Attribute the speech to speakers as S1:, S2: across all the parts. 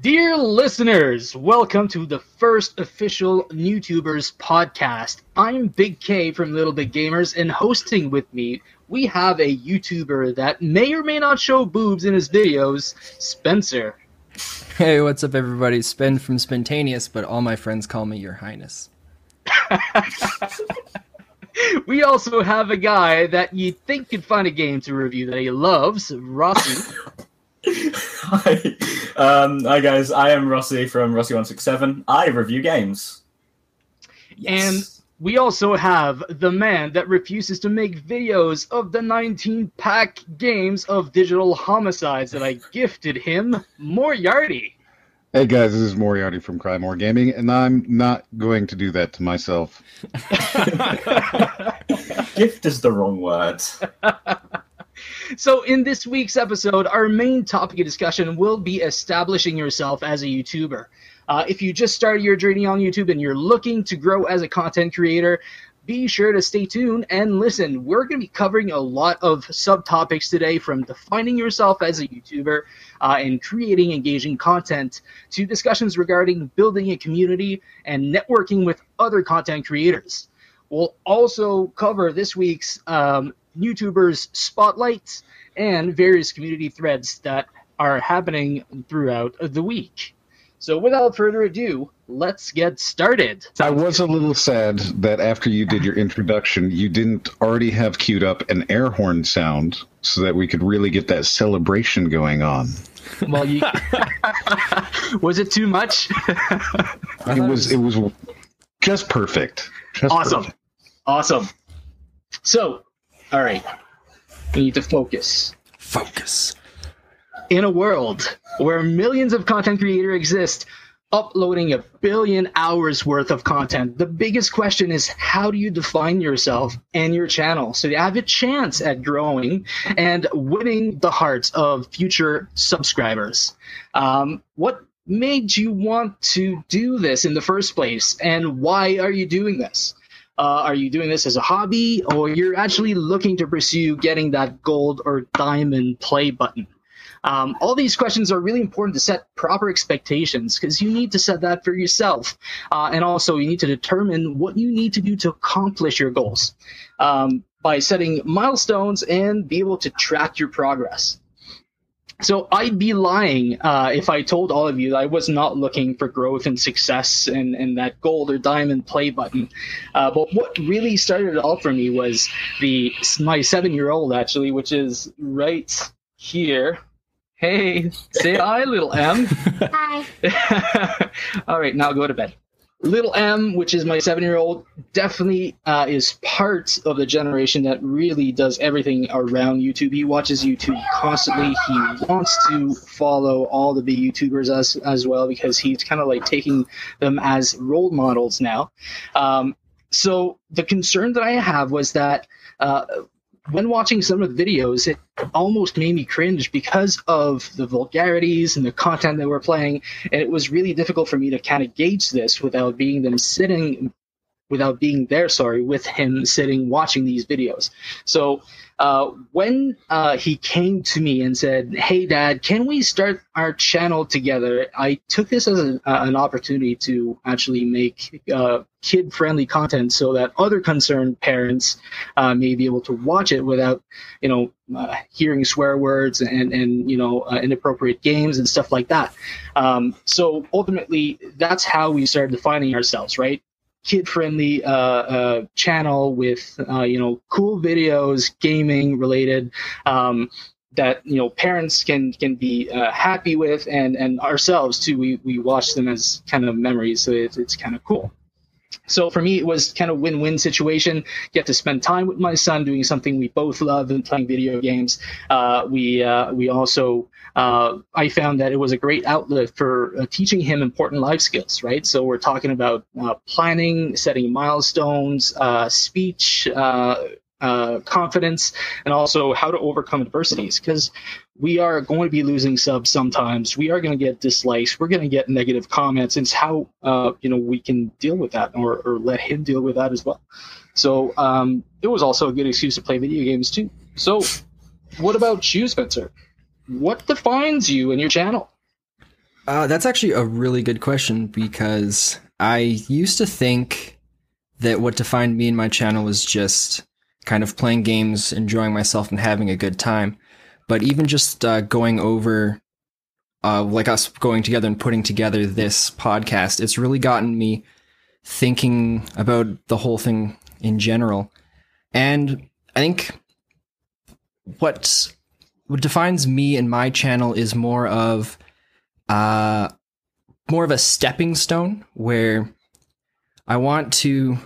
S1: Dear listeners, welcome to the first official YouTubers podcast. I'm Big K from Little Big Gamers, and hosting with me, we have a YouTuber that may or may not show boobs in his videos, Spencer.
S2: Hey, what's up, everybody? Spin from Spontaneous, but all my friends call me Your Highness.
S1: we also have a guy that you think could find a game to review that he loves, Rossi.
S3: Hi. Um, hi guys, I am Rossi from Rossi167. I review games.
S1: And we also have the man that refuses to make videos of the 19 pack games of digital homicides that I gifted him, Moriarty.
S4: Hey guys, this is Moriarty from Crymore Gaming, and I'm not going to do that to myself.
S3: Gift is the wrong word.
S1: So, in this week's episode, our main topic of discussion will be establishing yourself as a YouTuber. Uh, if you just started your journey on YouTube and you're looking to grow as a content creator, be sure to stay tuned and listen. We're going to be covering a lot of subtopics today from defining yourself as a YouTuber uh, and creating engaging content to discussions regarding building a community and networking with other content creators. We'll also cover this week's um, YouTubers spotlights and various community threads that are happening throughout the week. So, without further ado, let's get started.
S4: I was a little sad that after you did your introduction, you didn't already have queued up an air horn sound so that we could really get that celebration going on.
S1: Well, you was it too much?
S4: It was it was just perfect. Just
S1: awesome,
S4: perfect.
S1: awesome. So, all right, we need to focus.
S2: Focus.
S1: in a world where millions of content creators exist uploading a billion hours worth of content the biggest question is how do you define yourself and your channel so you have a chance at growing and winning the hearts of future subscribers um, what made you want to do this in the first place and why are you doing this uh, are you doing this as a hobby or you're actually looking to pursue getting that gold or diamond play button um, all these questions are really important to set proper expectations because you need to set that for yourself. Uh, and also, you need to determine what you need to do to accomplish your goals um, by setting milestones and be able to track your progress. So I'd be lying uh, if I told all of you that I was not looking for growth and success and, and that gold or diamond play button. Uh, but what really started it all for me was the my seven year old actually, which is right here. Hey, say hi, little M.
S5: Hi.
S1: All right, now go to bed. Little M, which is my seven year old, definitely uh, is part of the generation that really does everything around YouTube. He watches YouTube constantly. He wants to follow all the big YouTubers as, as well because he's kind of like taking them as role models now. Um, so the concern that I have was that. Uh, when watching some of the videos, it almost made me cringe because of the vulgarities and the content that we're playing, and it was really difficult for me to kind of gauge this without being them sitting, without being there. Sorry, with him sitting watching these videos. So uh, when uh, he came to me and said, "Hey, Dad, can we start our channel together?" I took this as a, an opportunity to actually make uh, kid-friendly content so that other concerned parents uh, may be able to watch it without, you know, uh, hearing swear words and and you know uh, inappropriate games and stuff like that. Um, so ultimately, that's how we started defining ourselves, right? Kid-friendly uh, uh, channel with uh, you know cool videos, gaming related. Um, that you know parents can can be uh, happy with and and ourselves too we we watch them as kind of memories so it's, it's kind of cool so for me it was kind of win-win situation get to spend time with my son doing something we both love and playing video games uh, we uh, we also uh, I found that it was a great outlet for uh, teaching him important life skills, right? So we're talking about uh, planning, setting milestones, uh, speech, uh, uh, confidence, and also how to overcome adversities. Because we are going to be losing subs sometimes. We are going to get dislikes. We're going to get negative comments. And it's how you know we can deal with that, or, or let him deal with that as well. So um, it was also a good excuse to play video games too. So, what about you, Spencer? what defines you and your channel?
S2: Uh, that's actually a really good question because I used to think that what defined me and my channel was just kind of playing games, enjoying myself, and having a good time. But even just uh, going over, uh, like us going together and putting together this podcast, it's really gotten me thinking about the whole thing in general. And I think what what defines me and my channel is more of uh more of a stepping stone where I want to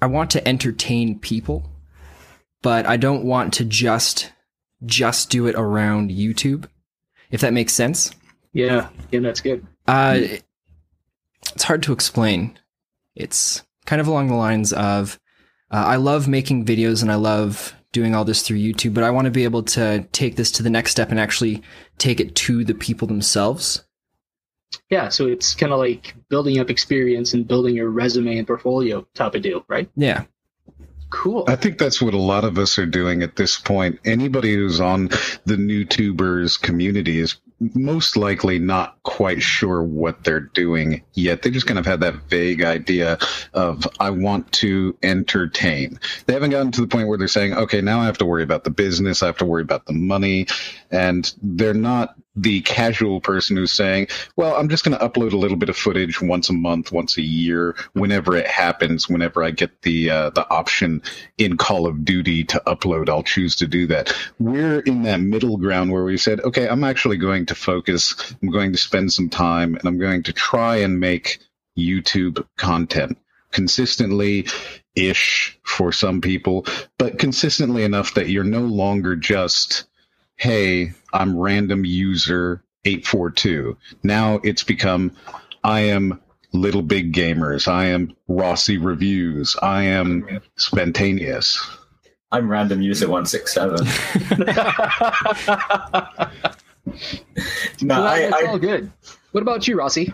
S2: I want to entertain people, but I don't want to just just do it around YouTube. If that makes sense.
S1: Yeah, yeah, that's good.
S2: Uh it's hard to explain. It's kind of along the lines of uh, I love making videos and I love doing all this through YouTube, but I want to be able to take this to the next step and actually take it to the people themselves.
S1: Yeah, so it's kind of like building up experience and building your resume and portfolio type of deal, right?
S2: Yeah.
S1: Cool.
S4: I think that's what a lot of us are doing at this point. Anybody who's on the YouTubers community is most likely not quite sure what they're doing yet. They just kind of had that vague idea of, I want to entertain. They haven't gotten to the point where they're saying, okay, now I have to worry about the business, I have to worry about the money. And they're not the casual person who's saying, well, I'm just going to upload a little bit of footage once a month, once a year, whenever it happens, whenever I get the, uh, the option in Call of Duty to upload, I'll choose to do that. We're in that middle ground where we said, okay, I'm actually going to focus. I'm going to spend some time and I'm going to try and make YouTube content consistently ish for some people, but consistently enough that you're no longer just, hey, I'm random user 842. Now it's become, I am Little Big Gamers. I am Rossi Reviews. I am Spontaneous.
S3: I'm random user 167. no,
S1: Well,
S3: I,
S1: that's
S3: I,
S1: all good. What about you, Rossi?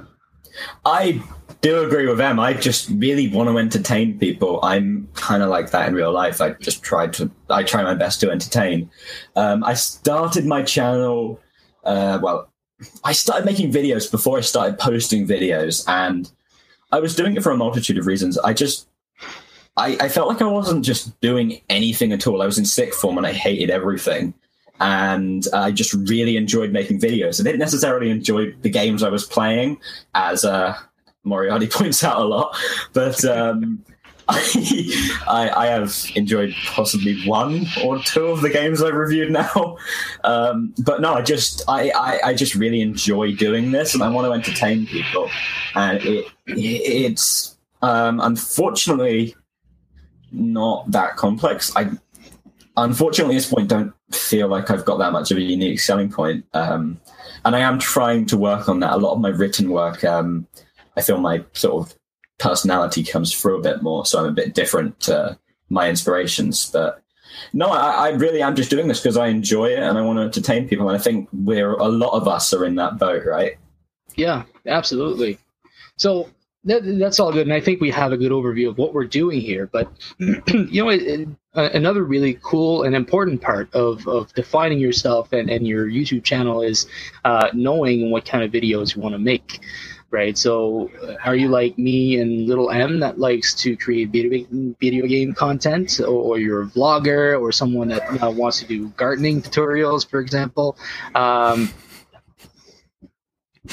S3: I do agree with them. I just really want to entertain people. I'm kind of like that in real life. I just try to, I try my best to entertain. Um, I started my channel, uh, well, I started making videos before I started posting videos, and I was doing it for a multitude of reasons. I just, I, I felt like I wasn't just doing anything at all. I was in sick form and I hated everything and I just really enjoyed making videos. I didn't necessarily enjoy the games I was playing, as uh, Moriarty points out a lot, but um, I, I, I have enjoyed possibly one or two of the games I've reviewed now. Um, but no, I just I, I, I just really enjoy doing this, and I want to entertain people, and it, it's um, unfortunately not that complex. I unfortunately at this point don't feel like I've got that much of a unique selling point. Um, and I am trying to work on that. A lot of my written work, um, I feel my sort of personality comes through a bit more, so I'm a bit different to my inspirations. But no, I, I really am just doing this because I enjoy it and I want to entertain people. And I think we're a lot of us are in that boat, right?
S1: Yeah, absolutely. So that's all good, and I think we have a good overview of what we're doing here. But you know, it, it, uh, another really cool and important part of, of defining yourself and, and your YouTube channel is uh, knowing what kind of videos you want to make. Right. So, uh, are you like me and Little M that likes to create video, video game content, or, or you're a vlogger, or someone that uh, wants to do gardening tutorials, for example? Um,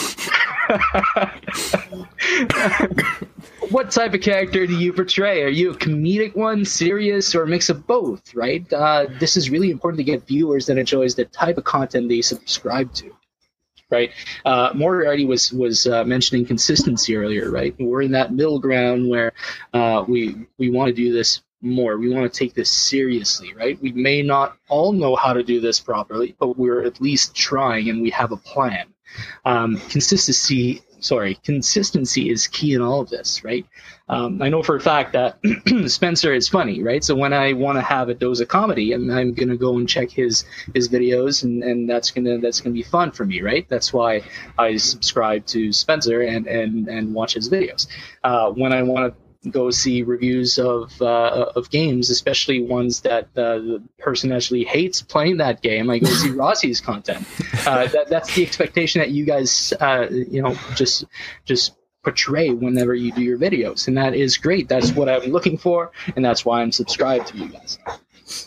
S1: what type of character do you portray? Are you a comedic one, serious, or a mix of both? Right. Uh, this is really important to get viewers that enjoys the type of content they subscribe to. Right. Uh, Moriarty was was uh, mentioning consistency earlier. Right. We're in that middle ground where uh, we we want to do this more. We want to take this seriously. Right. We may not all know how to do this properly, but we're at least trying, and we have a plan. Um, consistency sorry, consistency is key in all of this, right? Um, I know for a fact that Spencer is funny, right? So when I want to have a dose of comedy, I'm, I'm gonna go and check his his videos, and, and that's gonna that's gonna be fun for me, right? That's why I subscribe to Spencer and and and watch his videos. Uh, when I want to go see reviews of uh, of games, especially ones that uh, the person actually hates playing that game. I go see Rossi's content. Uh, that, that's the expectation that you guys, uh, you know, just just portray whenever you do your videos, and that is great. That's what I'm looking for, and that's why I'm subscribed to you guys.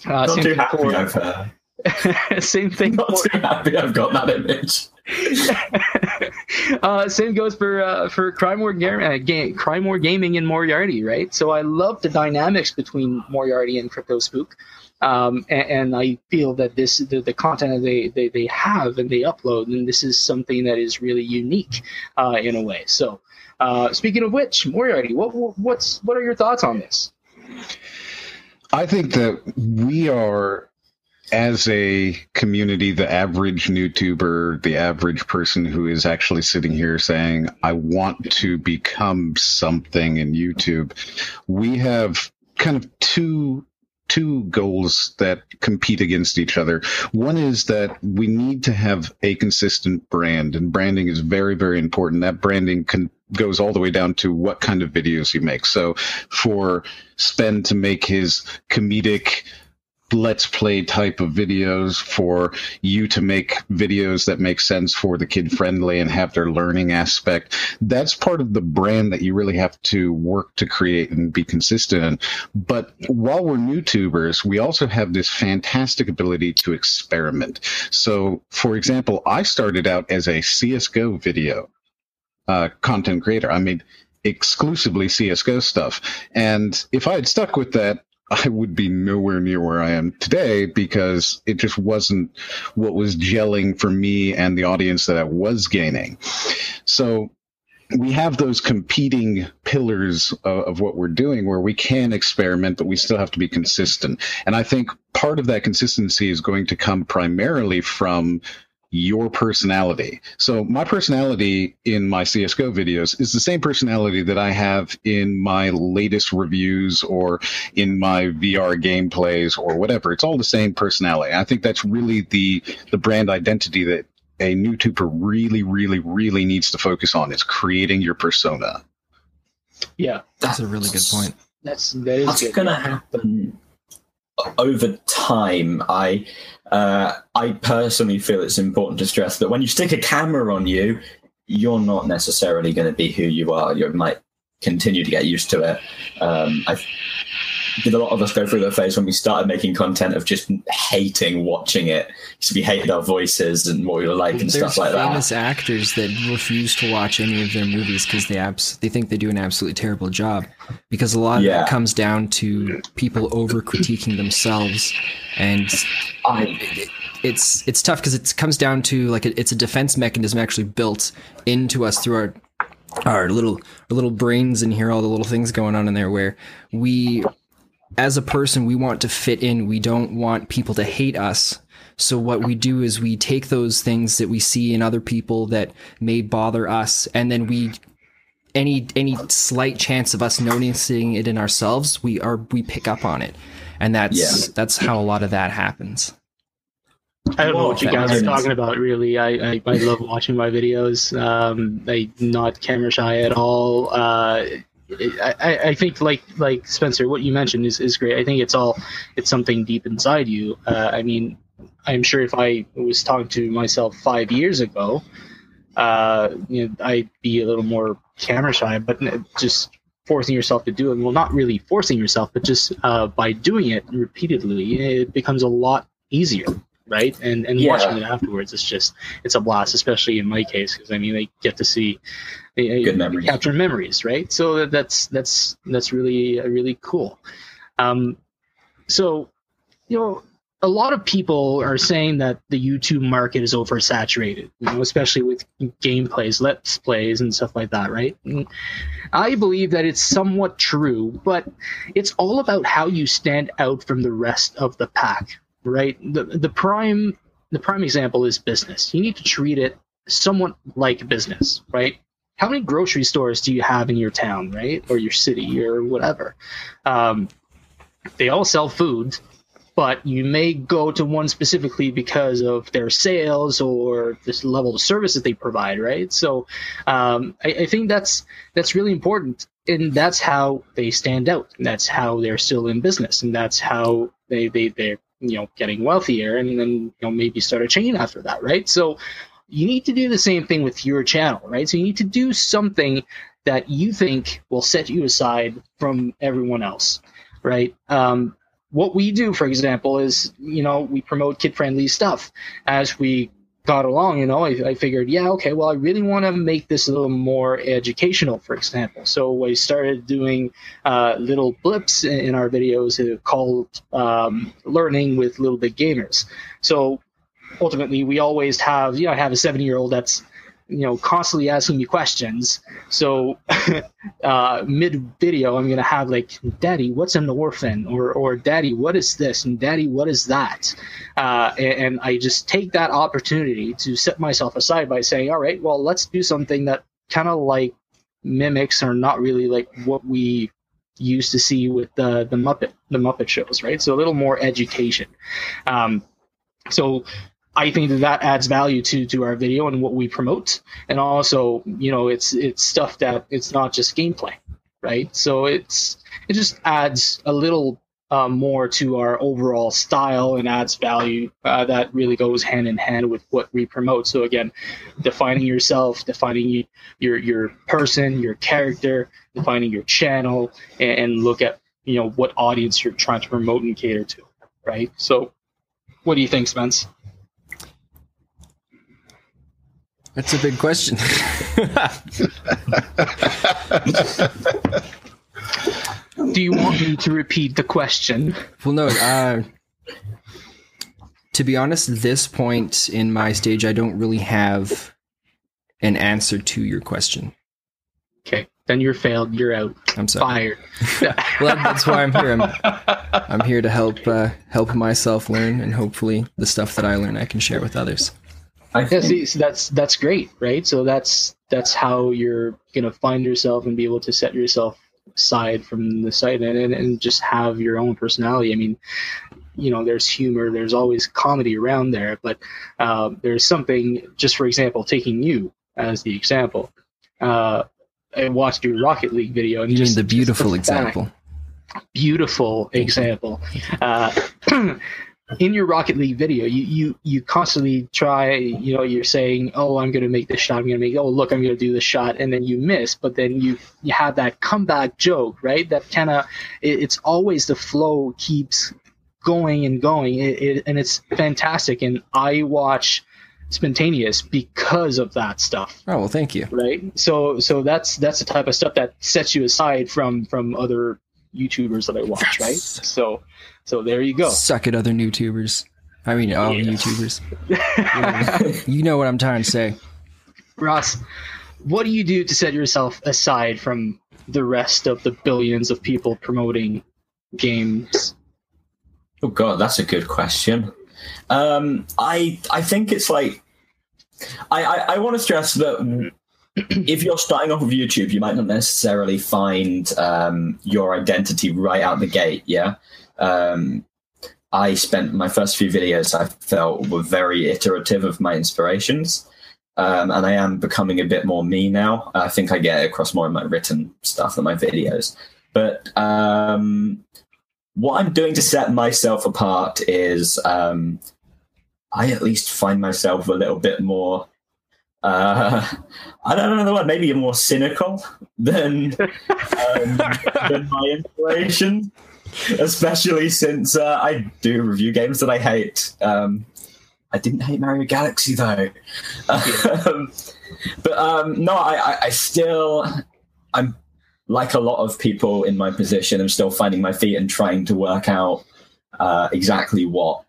S3: Uh, Not too happy for, I've,
S1: uh, same thing.
S3: Not for, too happy I've got that image.
S1: uh, same goes for uh, for Crymore, uh, game, Crymore Gaming and Moriarty, right? So I love the dynamics between Moriarty and Crypto Spook. Um, and, and, I feel that this the, the content that they, they, they have and they upload, and this is something that is really unique uh, in a way. So, uh, speaking of which, Moriarty, what what's what are your thoughts on this?
S4: I think that we are as a community, the average YouTuber, the average person who is actually sitting here saying, I want to become something in YouTube, we have kind of two two goals that compete against each other. One is that we need to have a consistent brand, and branding is very, very important. That branding can, goes all the way down to what kind of videos you make. So for Spen to make his comedic let's play type of videos for you to make videos that make sense for the kid friendly and have their learning aspect. That's part of the brand that you really have to work to create and be consistent in. But while we're YouTubers, we also have this fantastic ability to experiment. So, for example, I started out as a CSGO video uh, content creator. I made exclusively CSGO stuff. And if I had stuck with that, I would be nowhere near where I am today because it just wasn't what was gelling for me and the audience that I was gaining. So we have those competing pillars of, of, what we're doing where we can experiment, but we still have to be consistent. And I think part of that consistency is going to come primarily from your personality. So my personality in my CSGO videos is the same personality that I have in my latest reviews or in my VR gameplays or whatever. It's all the same personality. I think that's really the the brand identity that a new YouTuber really, really, really needs to focus on is creating your persona.
S1: Yeah,
S2: that's a really good point.
S1: That's that is
S3: that's going to happen over time. I uh, I personally feel it's important to stress that when you stick a camera on you, you're not necessarily going to be who you are. You might continue to get used to it. Um, I did a lot of us go through the phase when we started making content of just hating watching it because we hated our voices and what we were like and
S2: There's
S3: stuff like
S2: that. famous actors that refuse to watch any of their movies because they abs- they think they do an absolutely terrible job because a lot of yeah. it comes down to people over critiquing themselves and I, it's it's tough because it comes down to like a, it's a defense mechanism actually built into us through our our little our little brains and hear all the little things going on in there where we as a person, we want to fit in. We don't want people to hate us. So what we do is we take those things that we see in other people that may bother us, and then we any any slight chance of us noticing it in ourselves, we are we pick up on it, and that's yeah. that's how a lot of that happens.
S1: I don't know what you guys are talking about. Really, I, I, I love watching my videos. Um, I'm not camera shy at all. Uh, I, I think like like Spencer, what you mentioned is, is great. I think it's all it's something deep inside you. Uh, I mean, I'm sure if I was talking to myself five years ago, uh, you know, I'd be a little more camera shy. But just forcing yourself to do it, well, not really forcing yourself, but just uh, by doing it repeatedly, it becomes a lot easier right? And and yeah. watching it afterwards, it's just it's a blast, especially in my case because I mean they get to see
S3: good memories,
S1: capture memories, right? So that's that's that's really really cool. Um, so you know. A lot of people are saying that the YouTube market is oversaturated, you know, especially with gameplays, let's plays, and stuff like that, right? And I believe that it's somewhat true, but it's all about how you stand out from the rest of the pack, right? The the prime the prime example is business. You need to treat it somewhat like business, right? How many grocery stores do you have in your town, right, or your city, or whatever? Um, they all sell food, but you may go to one specifically because of their sales or this level of service that they provide, right? So um, I, I, think that's that's really important and that's how they stand out. And that's how they're still in business, and that's how they they they're you know getting wealthier, and then you know maybe start a chain after that, right? So you need to do the same thing with your channel, right? So you need to do something that you think will set you aside from everyone else, right? Um, what we do, for example, is you know we promote kid-friendly stuff as we got along, you know, I, I figured, yeah, okay, well, I really want to make this a little more educational, for example. So I started doing uh, little blips in, our videos called um, Learning with Little Big Gamers. So ultimately, we always have, you know, I have a seven year old that's you know constantly asking me questions. So uh, mid video i'm gonna have like daddy what's an orphan? or or daddy what is this? and daddy what is that? Uh, and, and, i just take that opportunity to set myself aside by saying all right well let's do something that kind of like mimics or not really like what we used to see with the the muppet the muppet shows right? So a little more education. Um, so I think that that adds value to to our video and what we promote, and also you know it's it's stuff that it's not just gameplay, right? So it's it just adds a little uh, more to our overall style and adds value uh, that really goes hand in hand with what we promote. So again, defining yourself, defining your your person, your character, defining your channel, and, and look at you know what audience you're trying to promote and cater to, right? So, what do you think, Spence?
S2: That's a big question.
S1: Do you want me to repeat the question?
S2: Well, no. Uh, to be honest, at this point in my stage, I don't really have an answer to your question.
S1: Okay, then you're failed. You're out.
S2: I'm sorry.
S1: Fired.
S2: well, that's why I'm here. I'm, I'm here to help uh, help myself learn, and hopefully, the stuff that I learn, I can share with others.
S1: I yeah, see, so that's that's great, right? So that's that's how you're gonna find yourself and be able to set yourself aside from the site and, and, and just have your own personality. I mean, you know, there's humor, there's always comedy around there, but uh, there's something. Just for example, taking you as the example, uh, I watched your Rocket League video, and
S2: you
S1: just
S2: mean the beautiful
S1: the
S2: example.
S1: Beautiful example. Uh, in your Rocket League video, you you you constantly try. You know, you're saying, "Oh, I'm going to make this shot. I'm going to make. Oh, look, I'm going to do this shot," and then you miss. But then you you have that comeback joke, right? That kind of it, it's always the flow keeps going and going, it, it, and it's fantastic. And I watch spontaneous because of that stuff.
S2: Oh well, thank you.
S1: Right. So so that's that's the type of stuff that sets you aside from from other YouTubers that I watch. Yes. Right. So so there you go.
S2: Suck it, other YouTubers. I mean, all yeah. YouTubers. you know what I'm trying to say.
S1: Ross, what do you do to set yourself aside from the rest of the billions of people promoting games?
S3: Oh God, that's a good question. Um, I I think it's like I, I, I want to stress that if you're starting off with YouTube, you might not necessarily find um, your identity right out the gate. Yeah, um, I spent my first few videos I felt were very iterative of my inspirations. Um, and I am becoming a bit more me now. I think I get across more in my written stuff than my videos. But um, what I'm doing to set myself apart is um, I at least find myself a little bit more. Uh, I don't know the word. Maybe more cynical than um, than my inspiration especially since uh, I do review games that I hate. Um, I didn't hate Mario Galaxy though, um, but um, no, I, I, still I'm like a lot of people in my position. I'm still finding my feet and trying to work out uh, exactly what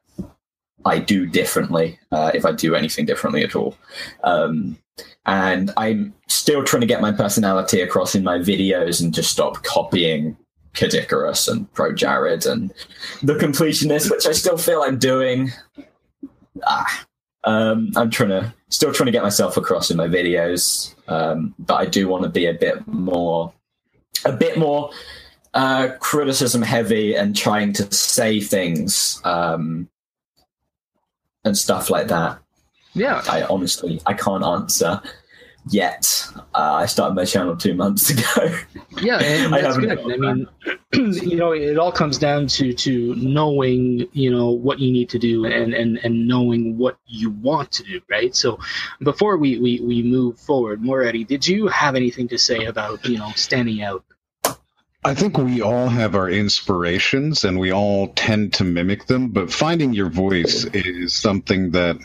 S3: I do differently, uh, if I do anything differently at all. Um, and I'm still trying to get my personality across in my videos and just stop copying Caddicarus and Pro Jared and the completionist, which I still feel I'm doing. Ah, um, I'm trying to still trying to get myself across in my videos, um, but I do want to be a bit more, a bit more uh, criticism heavy and trying to say things um, and stuff like that.
S1: Yeah,
S3: I honestly I can't answer yet. Uh, I started my channel two months ago.
S1: Yeah, and
S3: I
S1: that's
S3: haven't-
S1: good. I mean, you know, it all comes down to to knowing, you know, what you need to do and and and knowing what you want to do, right? So, before we we we move forward, Moriarty, did you have anything to say about you know standing out?
S4: I think we all have our inspirations and we all tend to mimic them, but finding your voice is something that,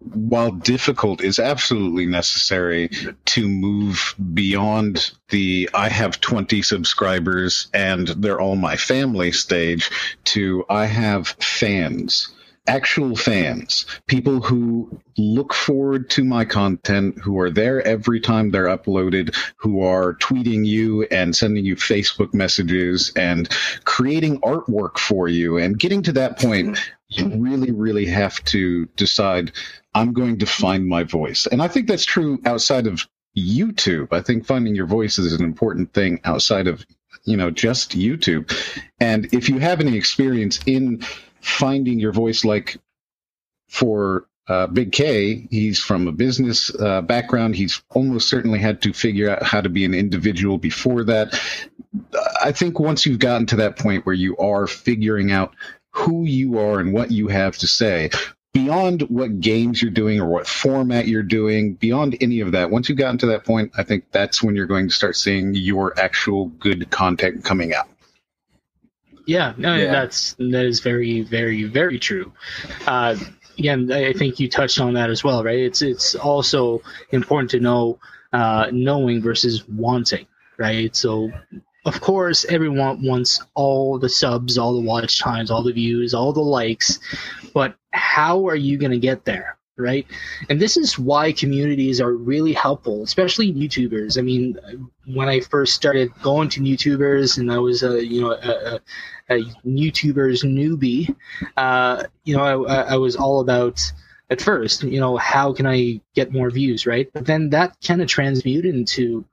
S4: while difficult, is absolutely necessary to move beyond the I have 20 subscribers and they're all my family stage to I have fans. Actual fans, people who look forward to my content, who are there every time they're uploaded, who are tweeting you and sending you Facebook messages and creating artwork for you. And getting to that point, you really, really have to decide I'm going to find my voice. And I think that's true outside of YouTube. I think finding your voice is an important thing outside of, you know, just YouTube. And if you have any experience in finding your voice, like for uh, Big K, he's from a business uh, background. He's almost certainly had to figure out how to be an individual before that. I think once you've gotten to that point where you are figuring out who you are and what you have to say, beyond what games you're doing or what format you're doing, beyond any of that, once you've gotten to that point, I think that's when you're going to start seeing your actual good content coming out.
S1: Yeah, no,
S3: Yeah.
S1: that's that is very, very, very true. Uh, again, I think you touched on that as well, right? It's it's also important to know uh, knowing versus wanting, right? So, of course, everyone wants all the subs, all the watch times, all the views, all the likes, but how are you going to get there? Right, and this is why communities are really helpful, especially YouTubers. I mean, when I first started going to YouTubers, and I was a you know a, a YouTuber's newbie, uh, you know, I, I was all about at first, you know, how can I get more views, right? But then that kind of transmuted into,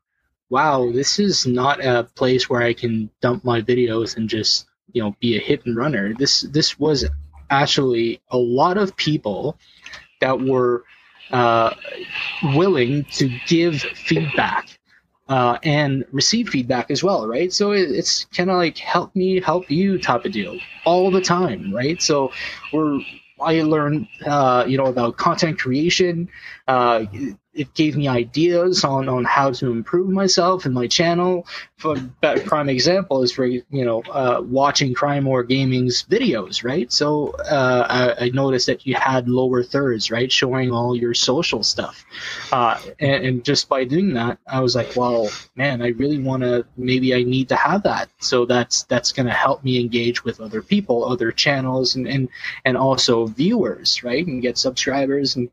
S1: wow, this is not a place where I can dump my videos and just, you know, be a hit and runner. This this was actually a lot of people that were uh, willing to give feedback uh, and receive feedback as well, right? So it, it's kind of like help me, help you type of deal all the time, right? So we're I learned, uh, you know, about content creation. Uh, it, gave me ideas on, on how to improve myself and my channel. For prime example is for you know uh, watching Crymore Gaming's videos, right? So uh, I, I noticed that you had lower thirds, right, showing all your social stuff, uh, and, and just by doing that, I was like, well, man, I really want to. Maybe I need to have that. So that's that's going to help me engage with other people, other channels, and and and also viewers, right, and get subscribers and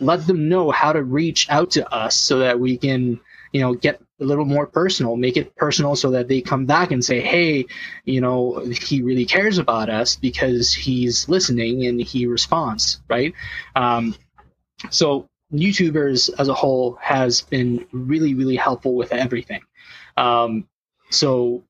S1: let them know how to reach out to us so that we can you know get a little more personal make it personal so that they come back and say hey you know he really cares about us because he's listening and he responds right? Um, so youtubers as a whole has been really really helpful with everything. Um, so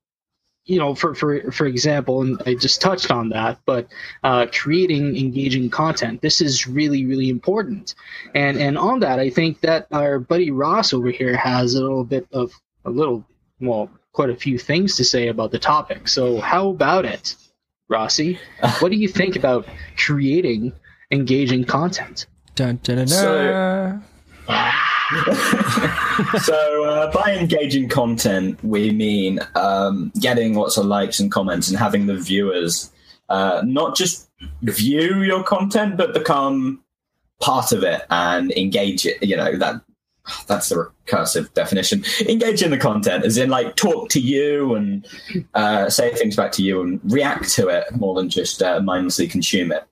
S1: you know for for for example and i just touched on that but uh, creating engaging content this is really really important. And and on that i think that our buddy ross over here has a little bit of a little well quite a few things to say about the topic. So how about it rossi? What do you think about creating engaging content?
S2: Dun, dun, dun,
S3: So-
S2: dun.
S3: so uh, by engaging content, we mean um, getting lots of likes and comments and having the viewers uh, not just view your content, but become part of it and engage it. You know that that's the recursive definition. Engage in the content, as in like talk to you and uh, say things back to you and react to it more than just uh, mindlessly consume it.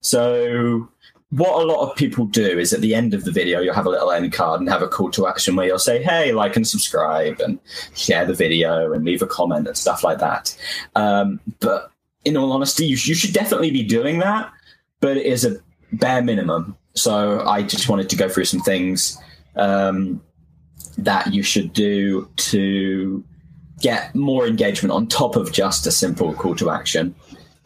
S3: So what a lot of people do is at the end of the video you'll have a little end card and have a call to action where you'll say hey like and subscribe and share the video and leave a comment and stuff like that. Um, but in all honesty you, you should definitely be doing that but it is a bare minimum. So i just wanted to go through some things um, that you should do to get more engagement on top of just a simple call to action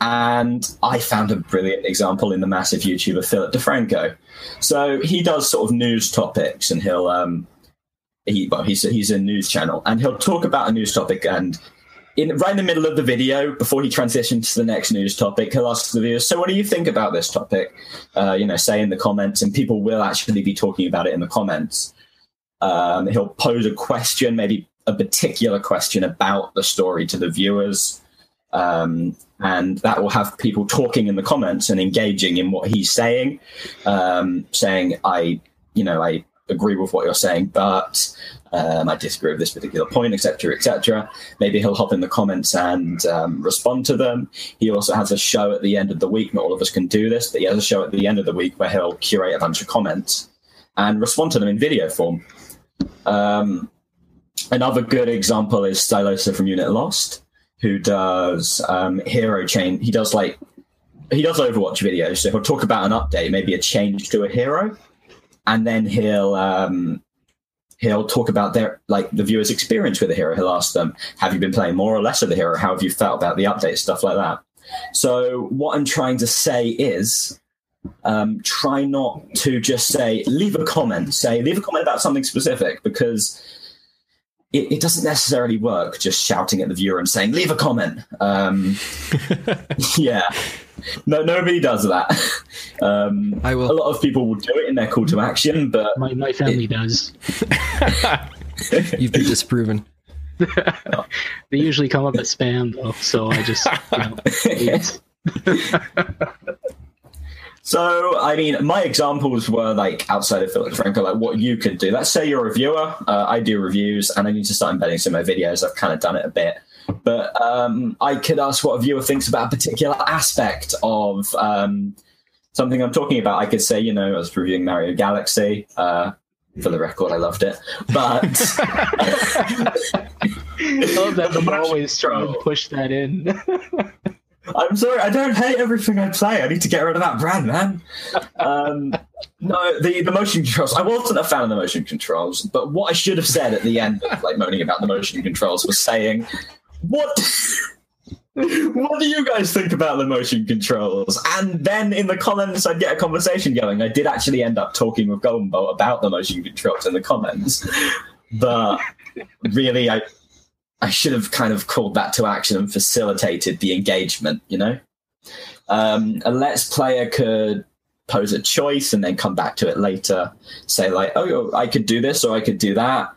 S3: and I found a brilliant example in the massive YouTuber Philip DeFranco. So he does sort of news topics, and he'll um, he well he's he's a news channel and he'll talk about a news topic and in right in the middle of the video before he transitions to the next news topic he'll ask the viewers so what do you think about this topic? Uh, you know say in the comments and people will actually be talking about it in the comments. Um, he'll pose a question maybe a particular question about the story to the viewers um, and that will have people talking in the comments and engaging in what he's saying um, saying i you know i agree with what you're saying, but um, I disagree with this particular point, etc., etc. Maybe he'll hop in the comments and um, respond to them. He also has a show at the end of the week. Not all of us can do this, but he has a show at the end of the week where he'll curate a bunch of comments and respond to them in video form. Um, another good example is Stylosa from Unit Lost, who does um, hero chain. He does like he does Overwatch videos, so he'll talk about an update, maybe a change to a hero and then he'll um, he'll talk about their like the viewer's experience with the hero. He'll ask them, "Have you been playing more or less of the hero? How have you felt about the update? Stuff like that." So what I'm trying to say is. Um, try not to just say leave a comment say leave a comment about something specific because it, it, doesn't necessarily work just shouting at the viewer and saying leave a comment um, yeah no, nobody does that. Um,
S2: I will.
S3: A lot of people will do it in their call to action, but
S1: my, my family it, does.
S2: You've been disproven.
S1: they usually come up as spam though, so I just. You
S3: know, So, I mean, my examples were like outside of Philip Franco, like what you could do. Let's say you're a viewer. Uh, I do reviews, and I need to start embedding some of my videos. I've kind of done it a bit, but um, I could ask what a viewer thinks about a particular aspect of um, something I'm talking about. I could say, you know, I was reviewing Mario Galaxy. Uh, for the record, I loved it, but
S1: I love that you always try to push that in.
S3: I'm sorry, I don't hate everything I play. I need to get rid of that brand, man. Um, no, the, the motion controls. I wasn't a fan of the motion controls, but what I should have said at the end of like moaning about the motion controls was saying, "What? what do you guys think about the motion controls?" And then in the comments, I'd get a conversation going. I did actually end up talking with Golden Bolt about the motion controls in the comments, but really, I I should have kind of called that to action and facilitated the engagement, you know? Um, a Let's Player could pose a choice and then come back to it later, say, like, oh, I could do this or I could do that.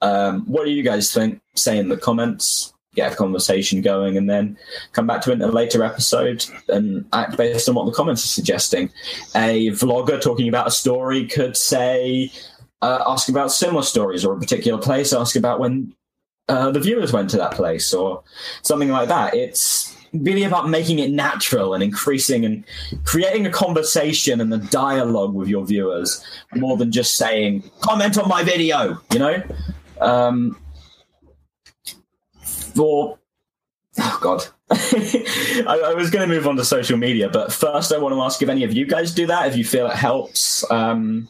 S3: Um, what do you guys think? Say in the comments, get a conversation going, and then come back to it in a later episode and act based on what the comments are suggesting. A vlogger talking about a story could say, uh, ask about similar stories or a particular place, ask about when uh, the viewers went to that place or something like that. It's really about making it natural and increasing and creating a conversation and a dialogue with your viewers more than just saying comment on my video you know? Um for oh god. I, I, was going to move on to social media but first i want to ask if any of you guys do that if you feel it helps um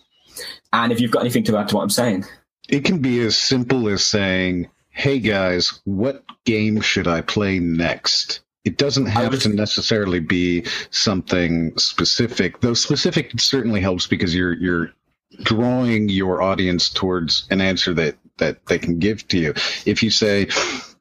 S3: and if you've got anything to add to what i'm saying.
S4: It can be as simple as saying hey guys, what game should I play next? It doesn't have was, to necessarily be something specific, though specific certainly helps because you're you're drawing your audience towards an answer that that they can give to you. If you say,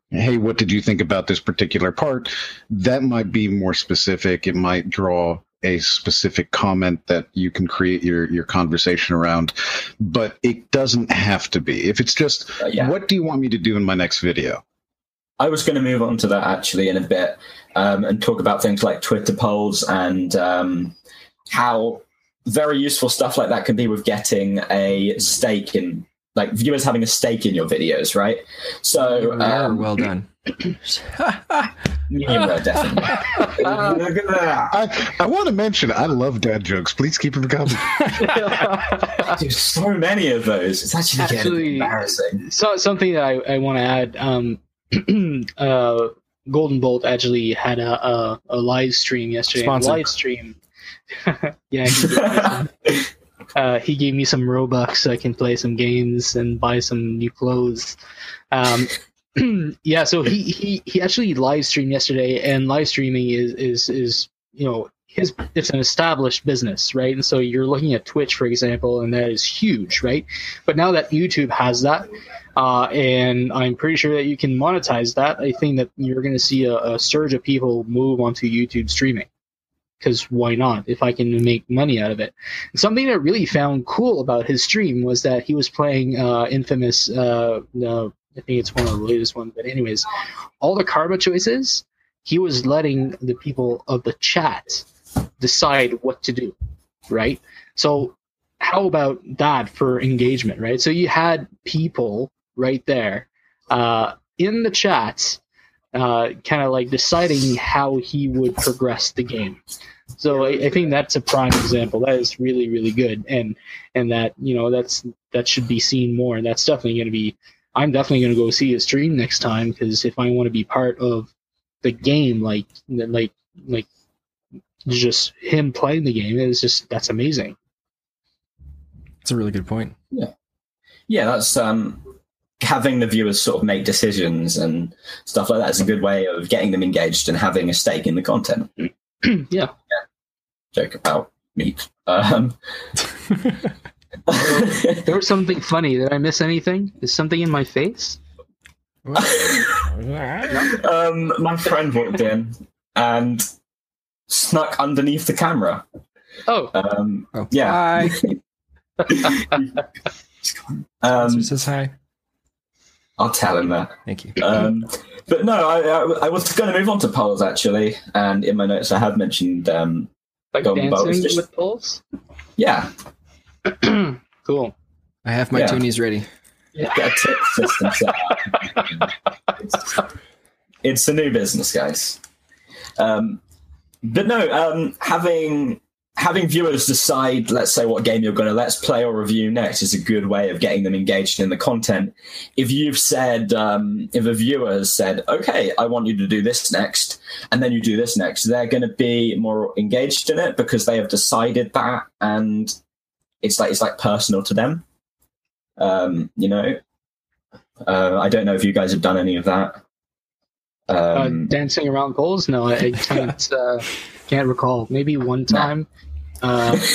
S4: "Hey, what did you think about this particular part?" that might be more specific. It might draw a specific comment that you can create your your conversation around but it doesn't have to be if it's just uh, yeah. what do you want me to do in my next video
S3: i was going to move on to that actually in a bit um, and talk about things like twitter polls and um, how very useful stuff like that can be with getting a stake in like viewers having a stake in your videos right so
S2: um, well done
S3: yeah, definitely.
S4: I, I want to mention I love dad jokes. Please keep them coming.
S3: There's so many of those. It's actually, actually embarrassing.
S1: So something that I, I want to add. Um, uh, Golden Bolt actually had a, a, a live stream yesterday. Live stream. yeah. Uh, he gave me some Robux so I can play some games and buy some new clothes. Um, yeah, so he, he he actually live streamed yesterday, and live streaming is is is you know his it's an established business, right? And so you're looking at Twitch, for example, and that is huge, right? But now that YouTube has that, uh, and I'm pretty sure that you can monetize that, I think that you're going to see a, a surge of people move onto YouTube streaming. Because why not? If I can make money out of it. Something that really found cool about his stream was that he was playing uh, Infamous. Uh, I think it's one of the latest ones. But anyways, all the karma choices, he was letting the people of the chat decide what to do, right? So how about that for engagement, right? So you had people right there uh, in the chat, uh, kind of like deciding how he would progress the game. So I, I, think that's a prime example. That is really, really good, and and that you know that's that should be seen more, and that's definitely going to be. I'm definitely going to go see his stream next time because if I want to be part of the game, like like like just him playing the game is just that's amazing.
S2: That's a really good point.
S3: Yeah, yeah, that's um, having the viewers sort of make decisions and stuff like that is a good way of getting them engaged and having a stake in the content.
S1: yeah. yeah.
S3: Joke about meat. Um,
S1: there was something funny. Did I miss anything? Is something in my face?
S3: um, my friend walked in and snuck underneath the camera.
S1: Oh.
S3: Um,
S2: oh.
S3: Yeah.
S2: Hi.
S3: um,
S2: says hi.
S3: I'll tell him that.
S2: Thank you.
S3: Um, but no, I, I, I, was going to move on to polls actually, and in my notes I have mentioned um,
S1: like dancing just... with polls.
S3: Yeah.
S1: cool.
S2: I have my yeah. toonies ready.
S3: Yeah. Get a tip system set it's, it's a new business, guys. Um, but no, um, having having viewers decide, let's say, what game you're going to let's play or review next is a good way of getting them engaged in the content. If you've said, um, if a viewer has said, okay, I want you to do this next, and then you do this next, they're going to be more engaged in it because they have decided that, and it's like it's like personal to them. Um, you know, uh, I don't know if you guys have done any of that.
S1: Uh, um, uh, dancing around goals? No, I can't. uh, can't recall. Maybe one time. Uh,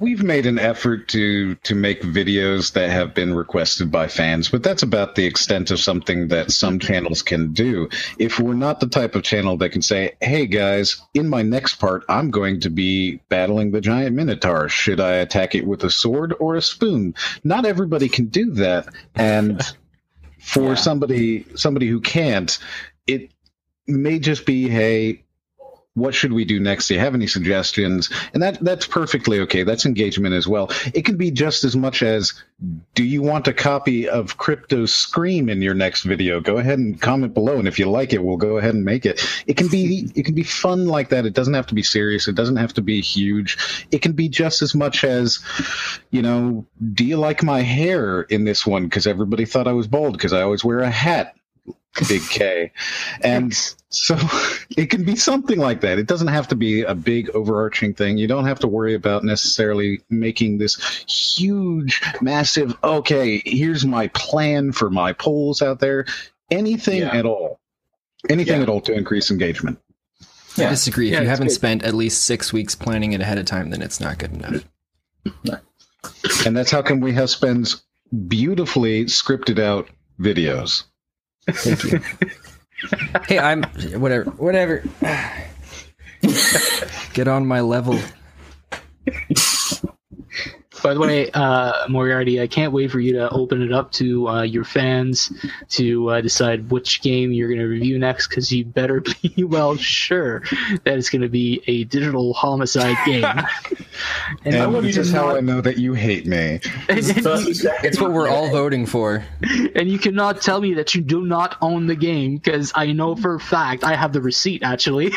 S4: We've made an effort to to make videos that have been requested by fans, but that's about the extent of something that some channels can do. If we're not the type of channel that can say, "Hey guys, in my next part, I'm going to be battling the giant minotaur. Should I attack it with a sword or a spoon?" Not everybody can do that, and for yeah. somebody somebody who can't, it may just be, hey, what should we do next? Do you have any suggestions? And that that's perfectly okay. That's engagement as well. It can be just as much as do you want a copy of Crypto Scream in your next video? Go ahead and comment below and if you like it, we'll go ahead and make it. It can be it can be fun like that. It doesn't have to be serious. It doesn't have to be huge. It can be just as much as you know, do you like my hair in this one cuz everybody thought I was bald because I always wear a hat big K. And so it can be something like that. It doesn't have to be a big overarching thing. You don't have to worry about necessarily making this huge, massive, okay, here's my plan for my polls out there. Anything yeah. at all. Anything yeah. at all to increase engagement.
S2: Yeah. I disagree. If yeah, you haven't good. spent at least six weeks planning it ahead of time, then it's not good enough.
S4: And that's how come we have spends beautifully scripted out videos.
S2: Thank you. hey, I'm whatever. Whatever. Get on my level.
S1: By the way, uh, Moriarty, I can't wait for you to open it up to uh, your fans to uh, decide which game you're going to review next, because you better be well sure that it's going to be a digital homicide game.
S4: and, and this is how I know that you hate me.
S2: it's what we're all voting for.
S1: And you cannot tell me that you do not own the game, because I know for a fact I have the receipt actually.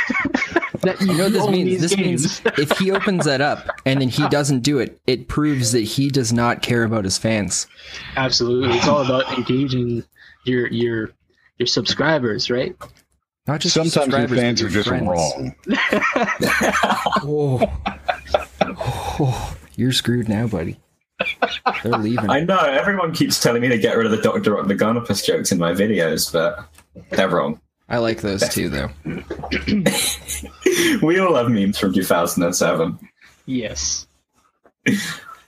S2: that you, you know this means. This games. means if he opens that up and then he doesn't do it, it proves that he does not care about his fans.
S1: Absolutely, it's all about engaging your your your subscribers, right?
S4: Not just sometimes your fans are just friends. wrong.
S2: oh. oh, you're screwed now, buddy. They're leaving.
S3: I know everyone keeps telling me to get rid of the Doctor Octagonapus jokes in my videos, but they're wrong.
S2: I like those too, though.
S3: we all have memes from 2007.
S1: Yes.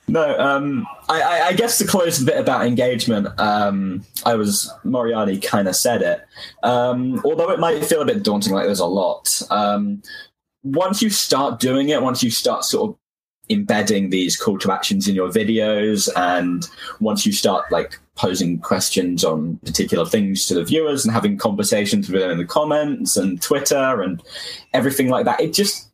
S3: No, um, I, I, guess to close the bit about engagement, um, I was Moriarty kind of said it. Um, although it might feel a bit daunting, like there's a lot. Um, once you start doing it, once you start sort of embedding these call to actions in your videos, and once you start like posing questions on particular things to the viewers and having conversations with them in the comments and Twitter and everything like that, it just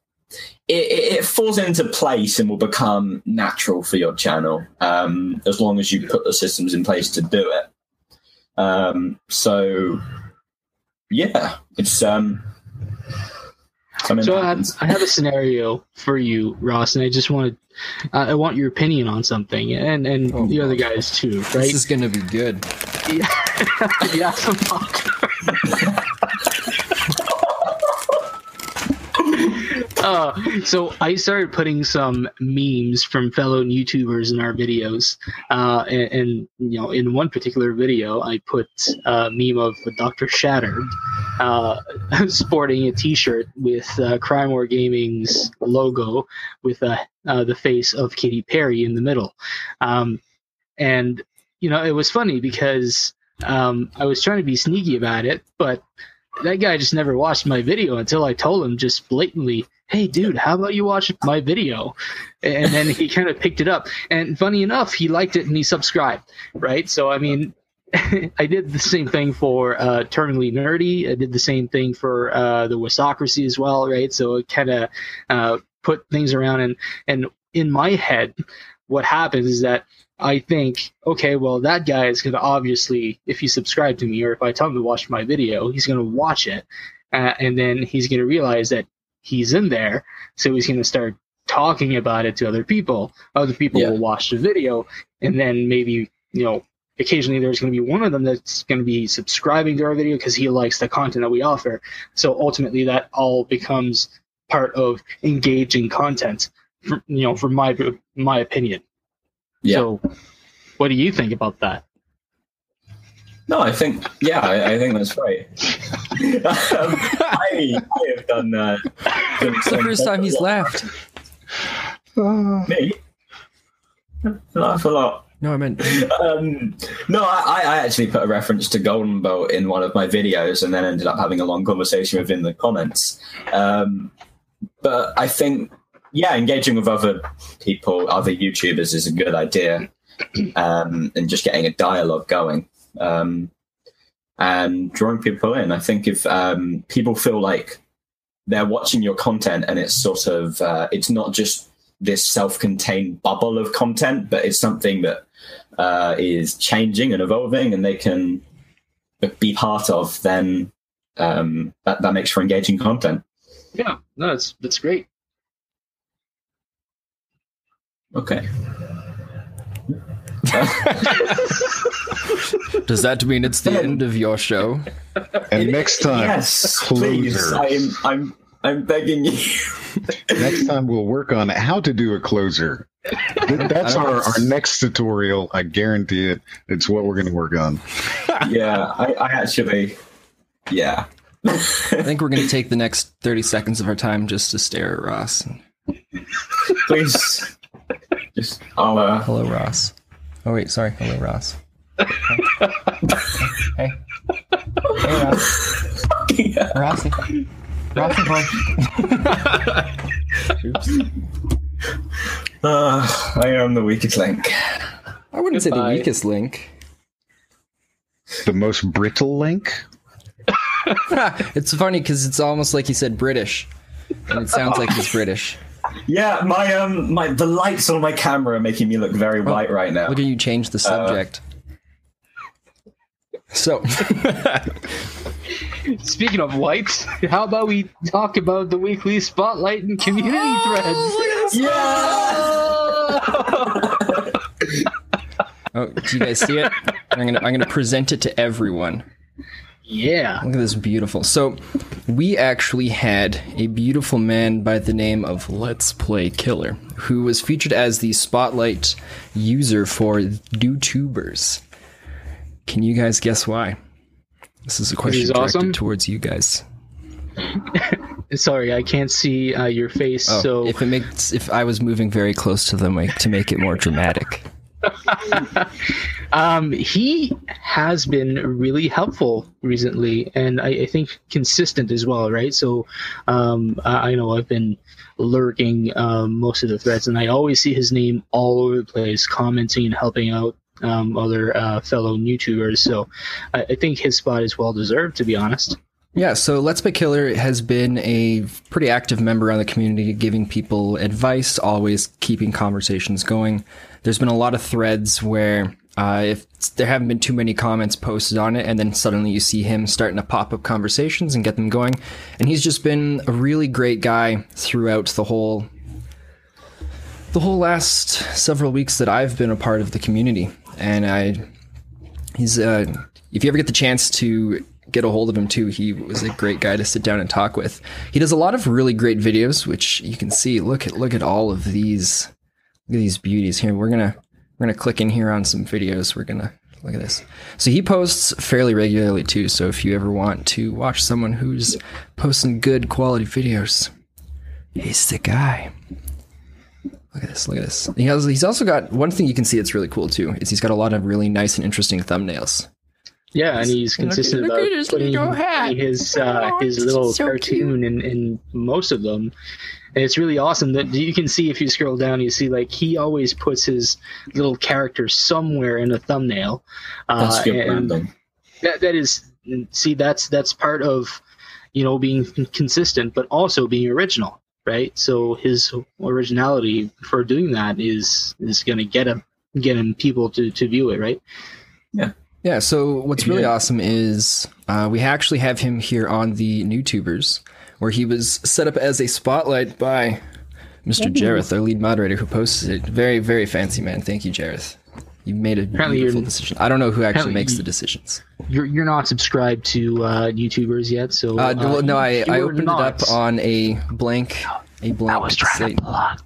S3: it, it, falls into place and will become natural for your channel um, as long as you put the systems in place to do it. Um, so, yeah, it's um.
S1: So I have, I have, a scenario for you, Ross, and I just want to, uh, I want your opinion on something, and and oh, the other guys too, right? This
S2: is going to be good.
S1: Yeah, yeah, some popcorn. Uh, so I started putting some memes from fellow YouTubers in our videos, uh, and, and, you know, in one particular video, I put a meme of Doctor Shattered uh, sporting a T-shirt with uh, Crymore Gaming's logo with uh, the face of Katy Perry in the middle, um, and you know, it was funny because um, I was trying to be sneaky about it, but that guy just never watched my video until I told him just blatantly, "Hey, dude, how about you watch my video?" And then he kind of picked it up. And funny enough, he liked it and he subscribed. Right. So I mean, I did the same thing for uh, Terminally Nerdy. I did the same thing for uh, the Wisocracy as well. Right. So it kind of uh, put things around and and in my head, what happens is that I think, okay, well, that guy is going to obviously, if he subscribed to me or if I tell him to watch my video, he's going to watch it. Uh, and then he's going to realize that he's in there. So he's going to start talking about it to other people. Other people yeah. will watch the video. And then maybe, you know, occasionally there's going to be one of them that's going to be subscribing to our video because he likes the content that we offer. So ultimately, that all becomes part of engaging content, for, you know, from my, my opinion. Yeah. So, what do you think about that?
S3: No, I think yeah, I, I think that's right. um, I, I, have done that.
S2: It's the first time he's laughed.
S3: Me? Laugh a lot.
S2: No, I meant.
S3: Um, no, I, I actually put a reference to Golden Boat in one of my videos, and then ended up having a long conversation within the comments. Um, but I think yeah, engaging with other people, other YouTubers is a good idea, um, and just getting a dialogue going um, and drawing people in. I think if um, people feel like they're watching your content and it's sort of uh, it's not just this self-contained bubble of content, but it's something that uh, is changing and evolving, and they can be part of, then um, that that makes for engaging content.
S1: Yeah, no, that's that's great.
S3: Okay.
S2: Does that mean it's the end of your show?
S4: And next time,
S3: yes, please. I'm, I'm, I'm begging you.
S4: next time, we'll work on how to do a closer. That's our, our next tutorial. I guarantee it. It's what we're going to work on.
S3: yeah, I, I actually, yeah.
S2: I think we're going to take the next 30 seconds of our time just to stare at Ross.
S3: Please. Just I'll uh
S2: Hello Ross. Oh wait, sorry. Hello Ross. hey. Hey Ross. Yeah. Rossi. Rossi boy.
S3: Oops. Uh, I am the weakest link.
S2: I wouldn't Goodbye. say the weakest link.
S4: The most brittle link?
S2: it's funny because it's almost like he said British. And it sounds like he's British.
S3: Yeah, my um, my the lights on my camera are making me look very white right now.
S2: Look at you change the uh, subject. Uh, so,
S1: speaking of lights, how about we talk about the weekly spotlight and community oh,
S3: threads?
S2: Yeah. oh, do you guys see it? I'm gonna I'm gonna present it to everyone.
S1: Yeah.
S2: Look at this beautiful. So, we actually had a beautiful man by the name of Let's Play Killer, who was featured as the spotlight user for NewTubers. Can you guys guess why? This is a question
S1: He's
S2: directed
S1: awesome.
S2: towards you guys.
S1: Sorry, I can't see uh, your face.
S2: Oh,
S1: so
S2: if it makes if I was moving very close to the mic to make it more dramatic.
S1: Um, he has been really helpful recently, and I, I think consistent as well, right? So, um, I, I know I've been lurking um, most of the threads, and I always see his name all over the place, commenting and helping out um, other uh, fellow YouTubers. So, I, I think his spot is well deserved, to be honest.
S2: Yeah, so Let's Play Killer has been a pretty active member on the community, giving people advice, always keeping conversations going. There's been a lot of threads where uh, if there haven't been too many comments posted on it, and then suddenly you see him starting to pop up conversations and get them going. And he's just been a really great guy throughout the whole the whole last several weeks that I've been a part of the community. And I he's uh if you ever get the chance to get a hold of him too he was a great guy to sit down and talk with he does a lot of really great videos which you can see look at look at all of these look at these beauties here we're gonna we're gonna click in here on some videos we're gonna look at this so he posts fairly regularly too so if you ever want to watch someone who's posting good quality videos he's the guy Look at this. Look at this. He has. He's also got one thing you can see that's really cool too. Is he's got a lot of really nice and interesting thumbnails.
S1: Yeah, and he's consistent
S2: look
S1: about
S2: at his
S1: putting putting his uh,
S2: Oh,
S1: his little
S2: so
S1: cartoon in, in most of them. And it's really awesome that you can see if you scroll down, you see like he always puts his little character somewhere in a thumbnail. Uh,
S3: That's good
S1: and that that is see that's that's part of you know being consistent, but also being original, right? So his originality for doing that is is going to get him get him people to to view it, right?
S2: Yeah. Yeah, so what's really
S3: Yeah.
S2: awesome is uh, we actually have him here on the NewTubers, where he was set up as a spotlight by Mr. Jareth, our lead moderator, who posted it. Very, very fancy man. Thank you, Jareth. You made a
S1: Apparently
S2: beautiful decision. I don't know who actually makes
S1: you-
S2: the decisions.
S1: you're you're not subscribed to uh, NewTubers yet, so
S2: Uh, no, no, I, I opened it up on a blank, a blank
S1: I was trying
S2: site.
S1: to plug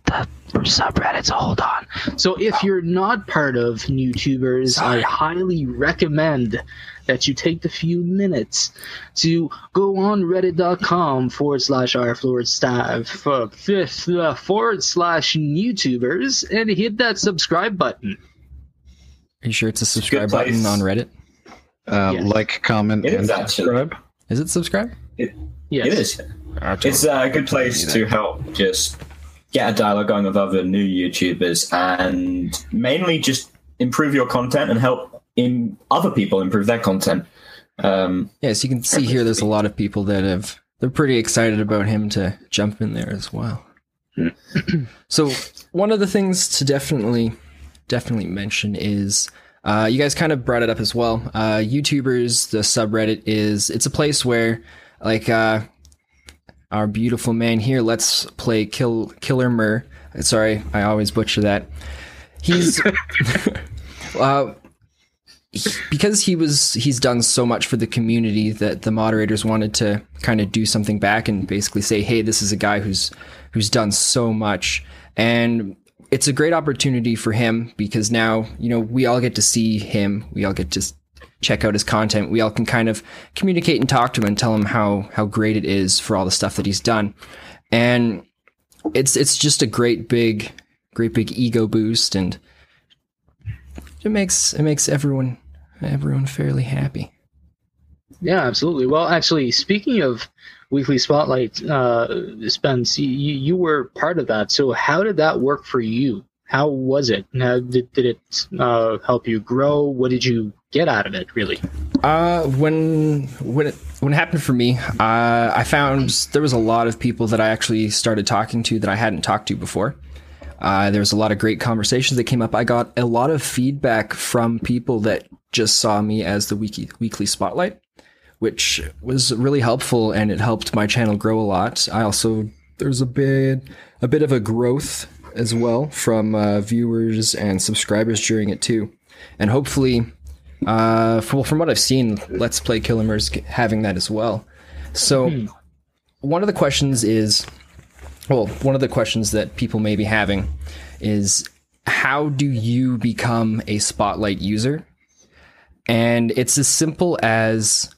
S1: the subreddits. Hold on. So if you're not part of NewTubers, I highly recommend that you take the few minutes to go on reddit.com forward slash r forward slash uh, fifth uh, forward slash NewTubers and hit that subscribe button.
S2: Are you sure it's a subscribe
S3: place.
S2: button on Reddit?
S4: Uh,
S1: Yes.
S4: Like, comment,
S3: It is
S4: and
S3: actually.
S4: subscribe.
S2: Is it subscribe?
S1: Yes.
S3: It is. It's a good place to help just get a dialogue going with other new YouTubers and mainly just improve your content and help in other people improve their content. Um,
S2: Yes, you can see here there's a lot of people that have they're pretty excited about him to jump in there as well. so one of the things to definitely definitely mention is uh, you guys kind of brought it up as well. Uh, NewTubers, the subreddit is it's a place where like uh, our beautiful man here, let's play Kill Killer Mur. Sorry, I always butcher that. He's uh, he- because he was he's done so much for the community that the moderators wanted to kind of do something back and basically say hey this is a guy who's who's done so much. And it's a great opportunity for him because now you know we all get to see him. We all get to check out his content. We all can kind of communicate and talk to him and tell him how how great it is for all the stuff that he's done. And it's it's just a great big great big ego boost and it makes it makes everyone everyone fairly happy.
S1: Yeah, absolutely. Well, actually, speaking of weekly spotlight, uh, Spence, you, you were part of that. So, how did that work for you? How was it? How did, did it uh, help you grow? What did you get out of it, really?
S2: Uh, when when it when it happened for me, uh, I found there was a lot of people that I actually started talking to that I hadn't talked to before. Uh, there was a lot of great conversations that came up. I got a lot of feedback from people that just saw me as the weekly weekly spotlight, which was really helpful and it helped my channel grow a lot. I also there's a bit a bit of a growth as well from uh, viewers and subscribers during it too, and hopefully uh, from, from what I've seen, Let's Play Killer's having that as well. So, one of the questions is, well, one of the questions that people may be having is, how do you become a Spotlight user? And it's as simple as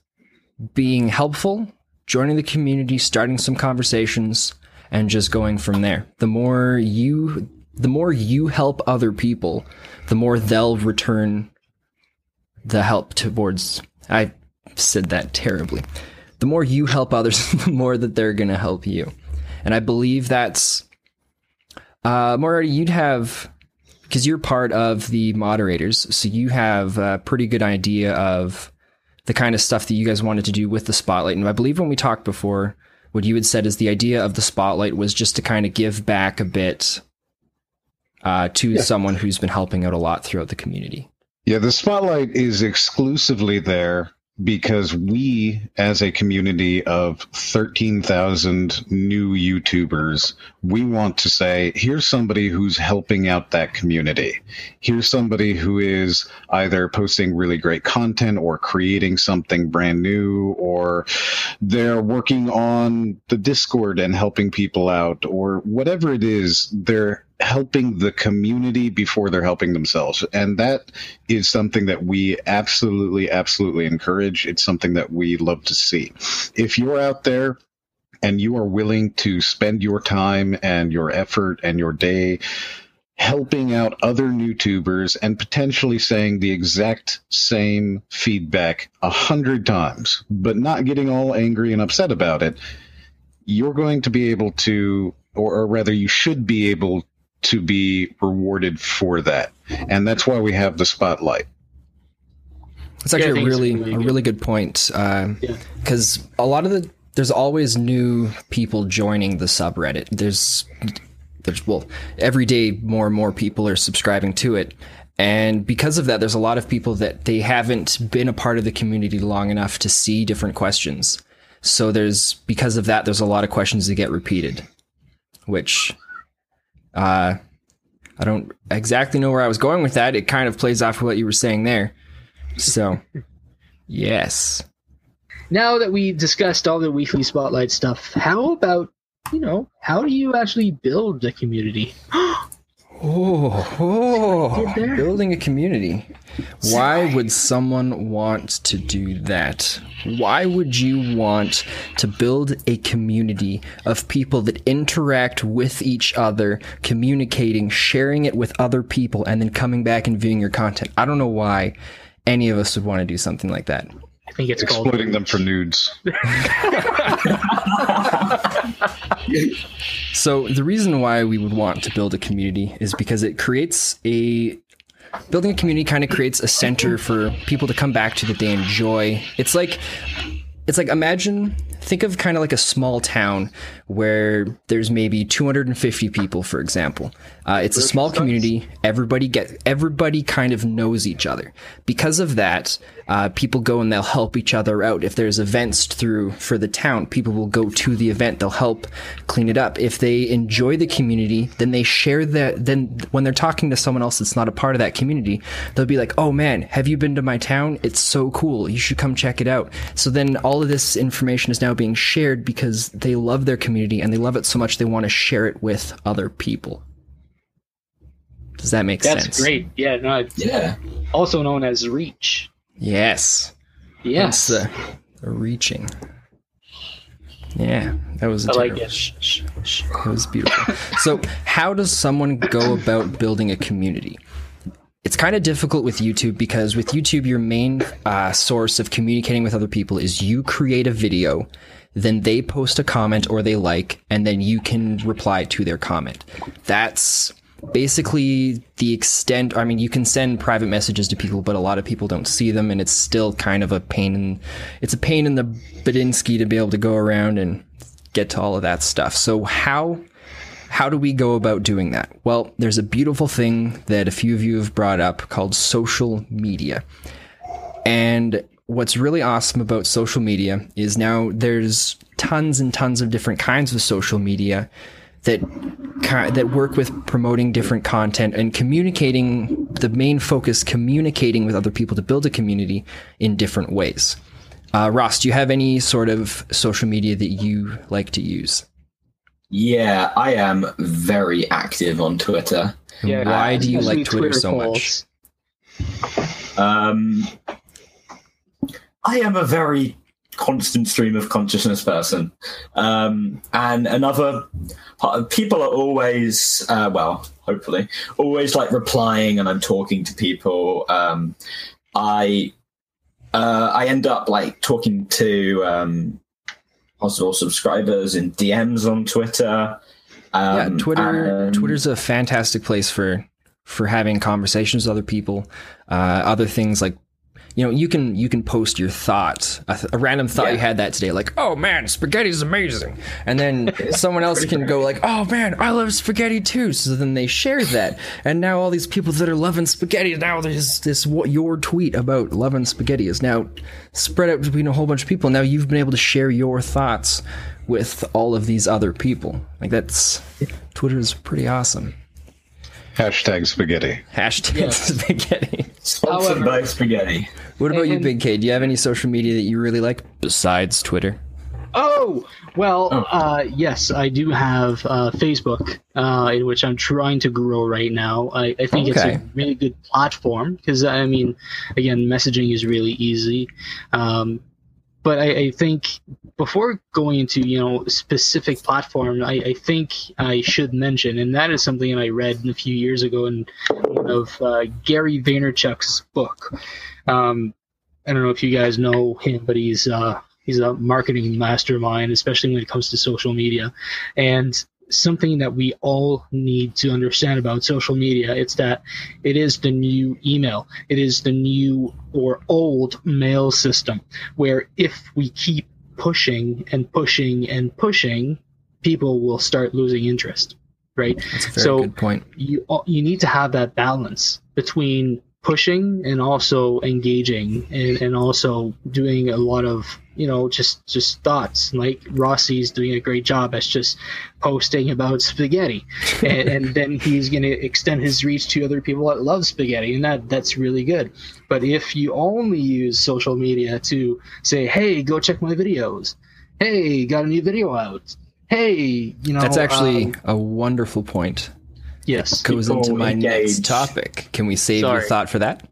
S2: being helpful, joining the community, starting some conversations, and just going from there. The more you the more you help other people, the more they'll return the help towards I said that terribly. The more you help others, the more that they're going to help you. And I believe that's uh Moriarty, you'd have because you're part of the moderators, so you have a pretty good idea of the kind of stuff that you guys wanted to do with the spotlight. And I believe when we talked before, what you had said is the idea of the spotlight was just to kind of give back a bit uh, to
S4: Yeah.
S2: someone who's been helping out a lot throughout the community.
S4: Yeah, the spotlight is exclusively there because we, as a community of 13,000 new YouTubers, we want to say, here's somebody who's helping out that community. Here's somebody who is either posting really great content or creating something brand new, or they're working on the Discord and helping people out, or whatever it is, they're helping the community before they're helping themselves. And that is something that we absolutely, absolutely encourage. It's something that we love to see. If you're out there and you are willing to spend your time and your effort and your day helping out other YouTubers and potentially saying the exact same feedback a hundred times, but not getting all angry and upset about it, you're going to be able to, or, or rather, you should be able to be rewarded for that. And that's why we have the spotlight.
S2: It's actually
S1: I
S2: a
S1: think it's
S2: really,
S1: really
S2: a
S1: good.
S2: really good point uh,
S1: Yeah.
S2: because a lot of the there's always new people joining the subreddit. There's there's well every day more and more people are subscribing to it. And because of that, there's a lot of people that they haven't been a part of the community long enough to see different questions. So there's because of that, there's a lot of questions that get repeated, which uh, I don't exactly know where I was going with that. It kind of plays off of what you were saying there. So, yes.
S1: Now that we discussed all the weekly spotlight stuff, how about you know how do you actually build a community?
S2: Oh, oh, building a community. Why would someone want to do that? Why would you want to build a community of people that interact with each other, communicating, sharing it with other people, and then coming back and viewing your content? I don't know why any of us would want to do something like that.
S1: I think it's called
S4: Exploiting them for nudes.
S2: So the reason why we would want to build a community is because it creates a building a community kind of creates a center for people to come back to that they enjoy. It's like it's like imagine think of kind of like a small town where there's maybe 250 people for example. Uh, it's a small community. Everybody get everybody kind of knows each other. Because of that uh, people go and they'll help each other out. If there's events through for the town people will go to the event. They'll help clean it up. If they enjoy the community then they share that then when they're talking to someone else that's not a part of that community they'll be like oh man have you been to my town? It's so cool. You should come check it out. So then all of this information is now being shared because they love their community and they love it so much they want to share it with other people does that make
S1: That's
S2: sense
S1: great. Yeah, no, it's
S3: Yeah.
S1: also known as reach.
S2: yes
S1: Yes.
S2: It's the, the reaching. Yeah, that was a
S1: I like
S2: terrible-
S1: it.
S2: Shh, shh, shh. It was beautiful. so, how does someone go about building a community? It's kind of difficult with YouTube because with YouTube, your main uh, source of communicating with other people is you create a video, then they post a comment or they like, and then you can reply to their comment. That's basically the extent i mean you can send private messages to people but a lot of people don't see them and it's still kind of a pain in it's a pain in the badinsky to be able to go around and get to all of that stuff. So how how do we go about doing that? Well there's a beautiful thing that a few of you have brought up called social media. And what's really awesome about social media is now there's tons and tons of different kinds of social media that that work with promoting different content and communicating the main focus communicating with other people to build a community in different ways. Uh, Ross, do you have any sort of social media that you like to use?
S3: Yeah, I am very active on Twitter.
S1: Yeah,
S2: Why do you
S1: especially
S2: like Twitter so much?
S3: Um, I am a very constant stream of consciousness person. Um, and another part, people are always, uh, well, hopefully, always like replying, and I'm talking to people. Um, I uh, I end up like talking to um, possible subscribers in DMs on Twitter.
S2: yeah,
S3: Um,
S2: Twitter.
S3: and-
S2: Twitter's a fantastic place for for having conversations with other people. Uh, other things like, you know, you can you can post your thoughts, a, th- a random thought you had that today, like, oh man, spaghetti's amazing, and then someone else can go like, oh man, I love spaghetti too. So then they share that, and now all these people that are loving spaghetti now there's this what your tweet about loving spaghetti is now spread out between a whole bunch of people. Now you've been able to share your thoughts with all of these other people. Like that's Twitter is pretty awesome.
S4: Hashtag spaghetti.
S2: Hashtag spaghetti.
S3: Sponsored
S1: However-
S3: by spaghetti.
S2: What about you, Big K? Do you have any social media that you really like besides Twitter?
S1: Oh well,
S3: Oh.
S1: Uh, yes, I do have uh, Facebook, uh, in which I'm trying to grow right now. I, I think it's a really good platform because I mean, again, messaging is really easy. Um, but I, I think before going into you know specific platform, I, I think I should mention, and that is something that I read a few years ago in one of uh, Gary Vaynerchuk's book. Um, I don't know if you guys know him, but he's uh, he's a marketing mastermind, especially when it comes to social media. And something that we all need to understand about social media. It's that it is the new email. It is the new or old mail system where if we keep pushing and pushing and pushing people will start losing interest right?
S2: That's a very
S1: So-
S2: good point.
S1: you you need to have that balance between pushing and also engaging and, and also doing a lot of you know just just thoughts like rossi's doing a great job as just posting about spaghetti and, and then he's going to extend his reach to other people that love spaghetti and that that's really good but if you only use social media to say hey go check my videos hey got a new video out hey you know
S2: That's actually
S1: um,
S2: a wonderful point.
S1: yes
S2: Goes into
S3: People
S2: my next topic. Can we save your thought for that?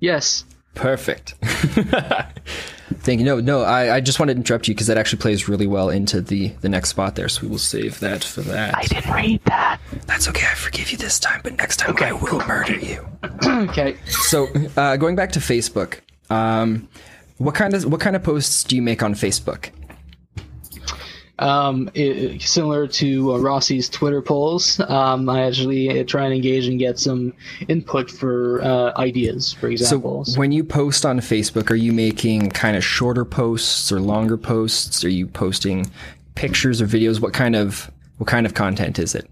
S1: yes
S2: Perfect. Thank you. No, no, I, I just wanted to interrupt you because that actually plays really well into the the next spot there. So we will save that for that.
S1: I didn't read that
S2: That's okay. I forgive you this time, but next time okay. I will murder you.
S1: okay
S2: So, uh, going back to Facebook, um, what kind of what kind of posts do you make on Facebook?
S1: Um, it, similar to uh, Rossi's Twitter polls, um, I actually uh, try and engage and get some input for uh, ideas, for example.
S2: So, when you post on Facebook, are you making kind of shorter posts or longer posts? Are you posting pictures or videos? What kind of what kind of content is it?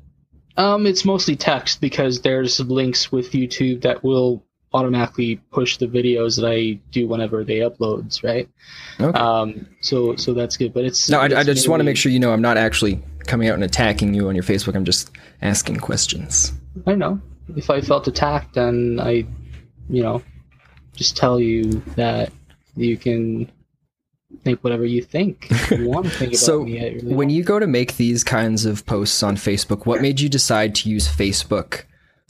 S1: um, it's mostly text because there's links with YouTube that will automatically push the videos that I do whenever they uploads, right?
S2: Okay.
S1: Um, so so that's good, but it's
S2: no, I, I just want to make sure you know I'm not actually coming out and attacking you on your Facebook. I'm just asking questions.
S1: I know. If I felt attacked, then I, you know, just tell you that you can think whatever you think. You want to think about
S2: So,
S1: me. Really
S2: when
S1: don't.
S2: you go to make these kinds of posts on Facebook, what made you decide to use Facebook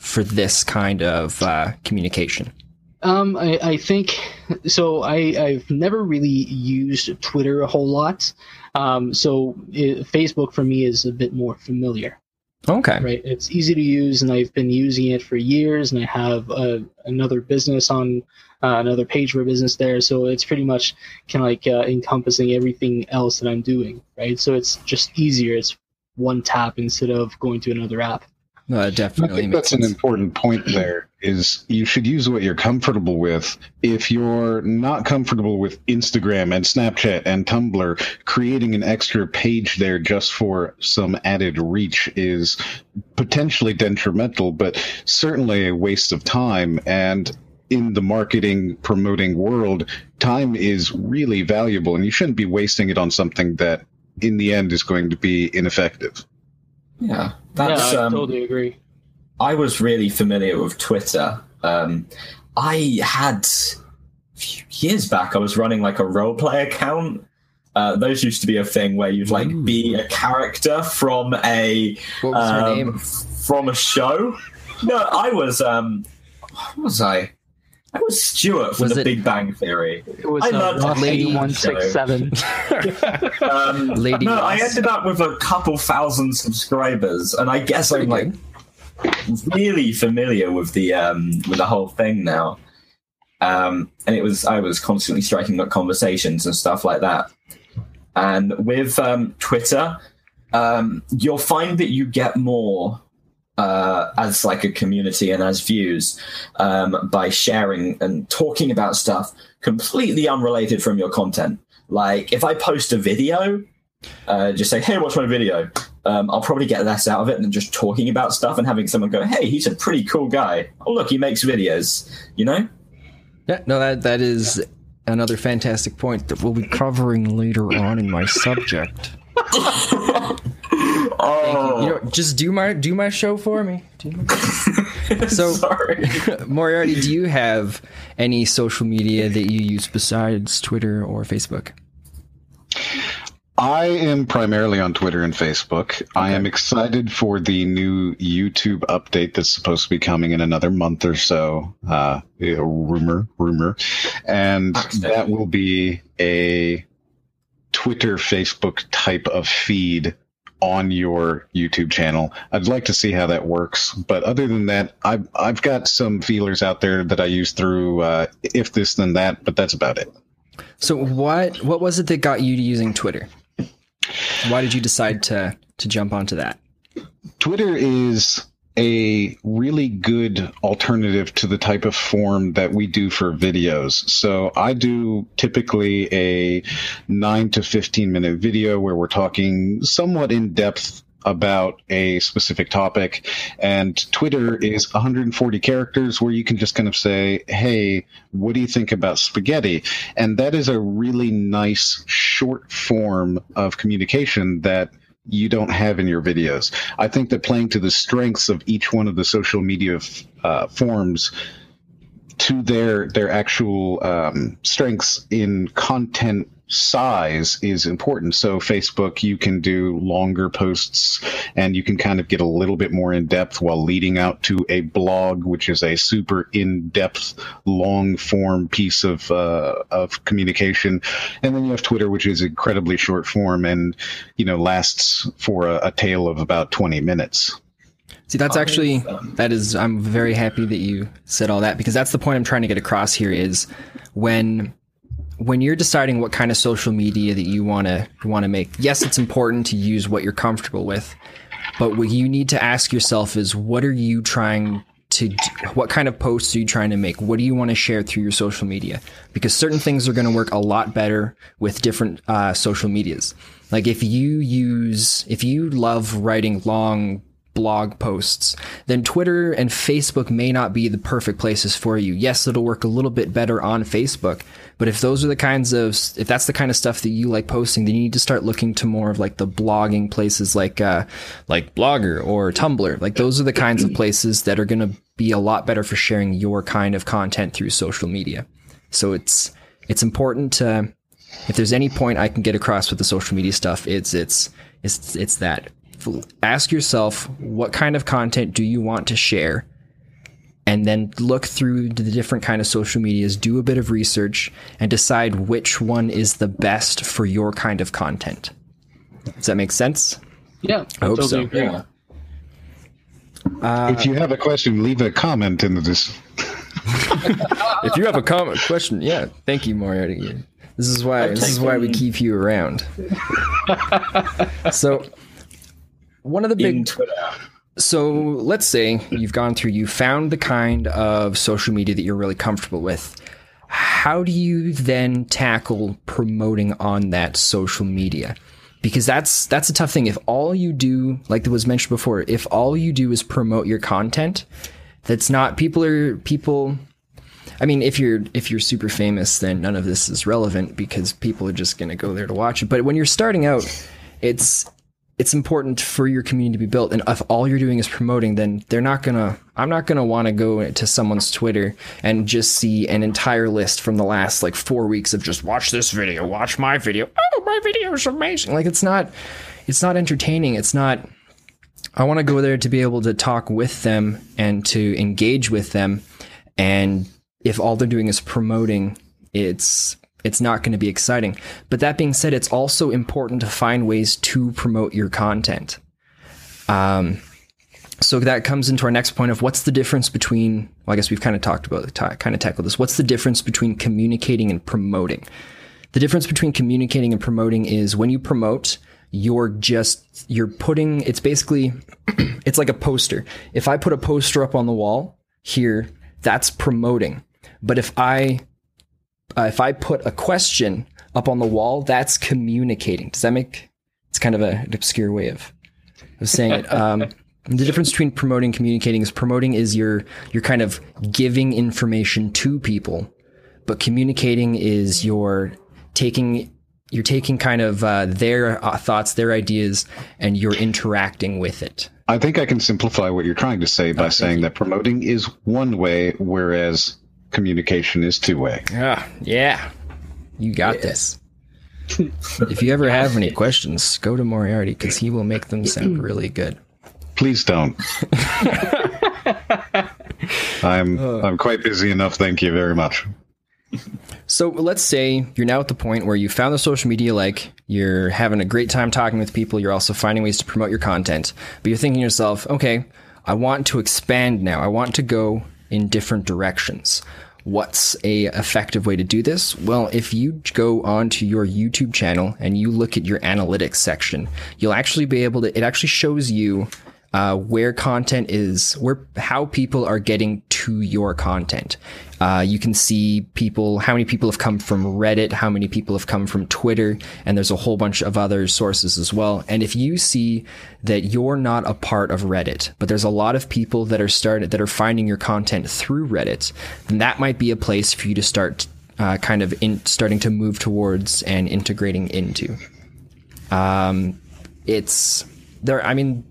S2: for this kind of uh, communication?
S1: Um, I, I think so. I I've never really used Twitter a whole lot. Um, so it, Facebook for me is a bit more familiar.
S2: Okay.
S1: right? It's easy to use, and I've been using it for years, and I have uh, another business on uh, another page for a business there, so it's pretty much kind of like uh, encompassing everything else that I'm doing, right? So it's just easier. It's one tap instead of going to another app.
S2: No, that
S4: I
S2: definitely
S4: think that's an important point there is you should use what you're comfortable with. If you're not comfortable with Instagram and Snapchat and Tumblr, creating an extra page there just for some added reach is potentially detrimental, but certainly a waste of time. And in the marketing promoting world, time is really valuable and you shouldn't be wasting it on something that in the end is going to be ineffective.
S3: Yeah, that's.
S1: yeah, I
S3: um,
S1: totally agree.
S3: I was really familiar with Twitter. Um, I had years back. I was running like a role play account. Uh, those used to be a thing where you'd like be a character from a
S2: What was her
S3: um,
S2: name?
S3: from a show. No, I was. Um, what was I? That was Stuart from
S2: Was
S3: The
S2: it-
S3: Big Bang Theory.
S1: It was
S3: I
S1: uh,
S3: learned to
S1: Ross
S3: hate
S1: eighty
S3: that
S1: one six seven.
S3: Um,
S2: Lady
S3: no, I ended up with a couple thousand subscribers, and I guess I'm like really familiar with the um, with the whole thing now. Um, and it was I was constantly striking up conversations and stuff like that. And with um, Twitter, um, you'll find that you get more uh, as like a community and as views um, by sharing and talking about stuff completely unrelated from your content. Like if I post a video, uh, just say, "Hey, watch my video." Um, I'll probably get less out of it than just talking about stuff and having someone go, "Hey, he's a pretty cool guy. Oh, look, he makes videos." You know?
S2: Yeah, no, that that is another fantastic point that we'll be covering later on in my subject.
S3: Oh,
S2: You know, just do my do my show for me. Do my- so. Moriarty, do you have any social media that you use besides Twitter or Facebook?
S4: I am primarily on Twitter and Facebook. I am excited for the new YouTube update that's supposed to be coming in another month or so. Uh, rumor, rumor, and that will be a Twitter, Facebook type of feed on your YouTube channel. I'd like to see how that works, but other than that, I've I've got some feelers out there that I use through uh, if this then that, but that's about it.
S2: So, what what was it that got you to using Twitter? Why did you decide to to jump onto that?
S4: Twitter is a really good alternative to the type of form that we do for videos. So I do typically a 9 to 15 minute video where we're talking somewhat in depth about a specific topic and Twitter is 140 characters where you can just kind of say, "Hey, what do you think about spaghetti?" And that is a really nice short form of communication that you don't have in your videos. I think that playing to the strengths of each one of the social media uh, forms to their their actual um, strengths in content size is important. So Facebook, you can do longer posts and you can kind of get a little bit more in depth while leading out to a blog, which is a super in depth, long form piece of uh, of communication. And then you have Twitter, which is incredibly short form and you know lasts for a, a tale of about twenty minutes.
S2: See, that's actually that is. I'm very happy that you said all that because that's the point I'm trying to get across here. Is when when you're deciding what kind of social media that you want to want to make. Yes, it's important to use what you're comfortable with, but what you need to ask yourself is what are you trying to what kind of posts are you trying to make? What do you want to share through your social media? Because certain things are going to work a lot better with different uh, social medias. Like if you use if you love writing long blog posts, then Twitter and Facebook may not be the perfect places for you. Yes, it'll work a little bit better on Facebook, but if those are the kinds of if that's the kind of stuff that you like posting, then you need to start looking to more of like the blogging places like uh like Blogger or Tumblr. Like those are the kinds of places that are going to be a lot better for sharing your kind of content through social media. So it's it's important to if there's any point I can get across with the social media stuff, it's it's it's it's that ask yourself what kind of content do you want to share? And then look through the different kind of social medias do a bit of research and decide which one is the best for your kind of content. Does that make sense?
S1: Yeah,
S2: I hope
S1: totally
S2: so.
S1: agree.
S3: Yeah.
S4: if you have a question, leave a comment in the dis-
S2: if you have a comment question yeah. Thank you moriarty. This is why this is why we keep you around. So one of the big
S3: Twitter.
S2: So let's say you've gone through, you found the kind of social media that you're really comfortable with. How do you then tackle promoting on that social media? Because that's that's a tough thing. If all you do, like was mentioned before, if all you do is promote your content, that's not people are people I mean, if you're if you're super famous, then none of this is relevant because people are just going to go there to watch it. But when you're starting out, it's it's important for your community to be built. And if all you're doing is promoting, then they're not gonna. I'm not gonna want to go to someone's Twitter and just see an entire list from the last like four weeks of just watch this video, watch my video. Oh, my video is amazing. Like it's not, it's not entertaining. It's not. I want to go there to be able to talk with them and to engage with them and if all they're doing is promoting, it's it's not going to be exciting. But that being said, it's also important to find ways to promote your content. Um, so that comes into our next point of what's the difference between well i guess we've kind of talked about kind of tackled this what's the difference between communicating and promoting the difference between communicating and promoting is when you promote you're just you're putting it's basically it's like a poster if i put a poster up on the wall here that's promoting but if i uh, if i put a question up on the wall that's communicating. Does that make it's kind of a, an obscure way of of saying it. Um, the difference between promoting and communicating is promoting is you're you're kind of giving information to people but communicating is you're taking you're taking kind of uh, their uh, thoughts their ideas and you're interacting with it.
S4: I think I can simplify what you're trying to say by saying that promoting is one way, whereas communication is two way.
S2: yeah yeah you got this if you ever have any questions go to moriarty because he will make them sound really good
S4: Please don't. I'm uh. I'm quite busy enough. Thank you very much.
S2: So let's say you're now at the point where you found the social media like, you're having a great time talking with people, you're also finding ways to promote your content, but you're thinking to yourself, okay, I want to expand now. I want to go in different directions. What's a effective way to do this? Well, if you go onto your YouTube channel and you look at your analytics section, you'll actually be able to, it actually shows you uh, where content is, where how people are getting to your content. Uh, you can see people, how many people have come from Reddit, how many people have come from Twitter, and there's a whole bunch of other sources as well. And if you see that you're not a part of Reddit, but there's a lot of people that are started that are finding your content through Reddit, then that might be a place for you to start uh, kind of in, starting to move towards and integrating into. Um, it's there. I mean,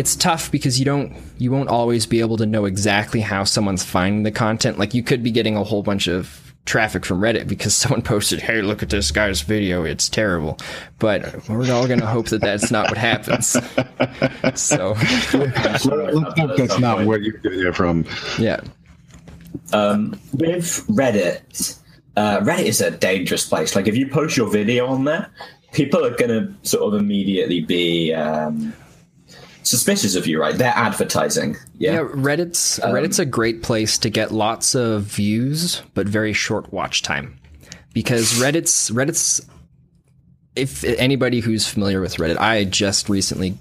S2: it's tough because you don't you won't always be able to know exactly how someone's finding the content. Like you could be getting a whole bunch of traffic from Reddit because someone posted, "Hey, look at this guy's video. It's terrible." But we're all going to hope that that's not what happens. so,
S4: Let's hope that's not where you get it from.
S2: yeah.
S3: Um, with Reddit, uh, Reddit is a dangerous place. Like if you post your video on there, people are going to sort of immediately be um, suspicious of you, right? They're advertising. Yeah.
S2: Yeah, Reddit's Reddit's a great place to get lots of views but very short watch time. Because Reddit's Reddit's if anybody who's familiar with Reddit, I just recently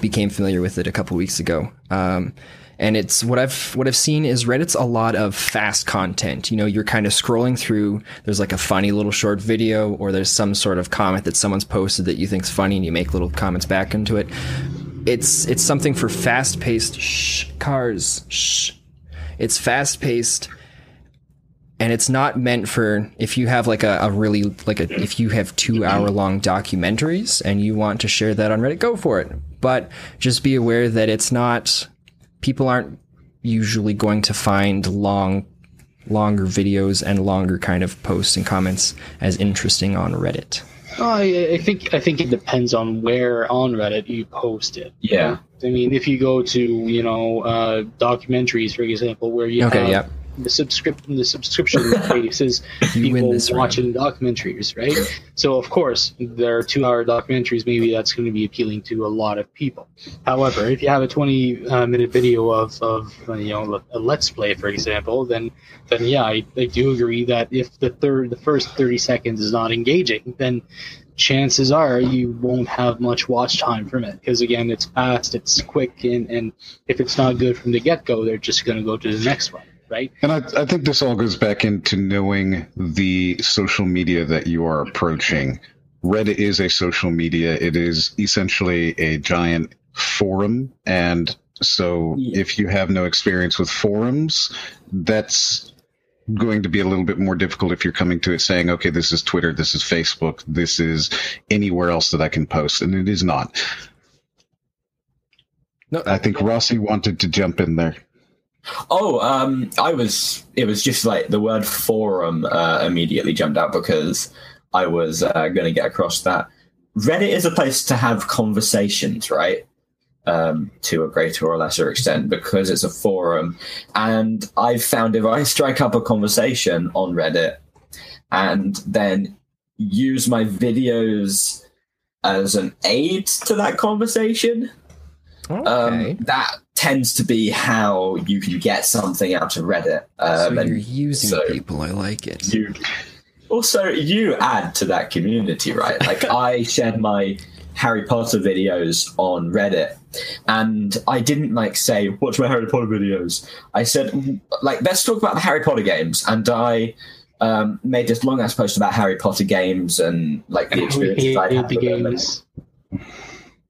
S2: became familiar with it a couple weeks ago. Um, and it's what I've what I've seen is Reddit's a lot of fast content. You know, you're kind of scrolling through. There's like a funny little short video, or there's some sort of comment that someone's posted that you think's funny, and you make little comments back into it. It's it's something for fast paced shh cars. Shh. It's fast paced and it's not meant for if you have like a, a really like a if you have two hour long documentaries and you want to share that on reddit go for it. But just be aware that it's not people aren't usually going to find long longer videos and longer kind of posts and comments as interesting on reddit
S1: I, I think I think it depends on where on Reddit you post it.
S3: Yeah.
S1: I mean, if you go to you know uh, documentaries, for example, where you
S2: Okay,
S1: have
S2: yeah.
S1: The subscription the subscription base is people
S2: this round.
S1: watching documentaries, right? So of course, there are two hour documentaries. Maybe that's going to be appealing to a lot of people. However, if you have a twenty uh, minute video of of uh, you know a let's play, for example, then then yeah, I, I do agree that if the third the first thirty seconds is not engaging, then chances are you won't have much watch time from it because again it's fast it's quick and, and if it's not good from the get-go they're just going to go to the next one right
S4: And I, I think this all goes back into knowing the social media that you are approaching. Reddit is a social media. It is essentially a giant forum. And so
S3: Yeah.
S4: if you have no experience with forums, that's going to be a little bit more difficult if you're coming to it saying, okay, this is Twitter, this is Facebook, this is anywhere else that I can post. And it is not.
S2: no
S4: I think Rossi wanted to jump in there.
S3: Oh, um, I was. It was just like the word forum uh, immediately jumped out because I was uh, going to get across that. Reddit is a place to have conversations, right? um, to a greater or lesser extent because it's a forum. And I've found if I strike up a conversation on Reddit and then use my videos as an aid to that conversation,
S2: Okay.
S3: um, that tends to be how you can get something out of Reddit.
S2: so
S3: Um,
S2: you're using
S3: so-
S2: people. I like it.
S3: you also you add to that community, right? Like I shared my Harry Potter videos on Reddit, and I didn't like say watch my Harry Potter videos. I said like let's talk about the Harry Potter games, and I. Um, made this long ass post about Harry Potter games and like the
S1: And how
S3: experiences I'd had
S1: the
S3: with them.
S1: games.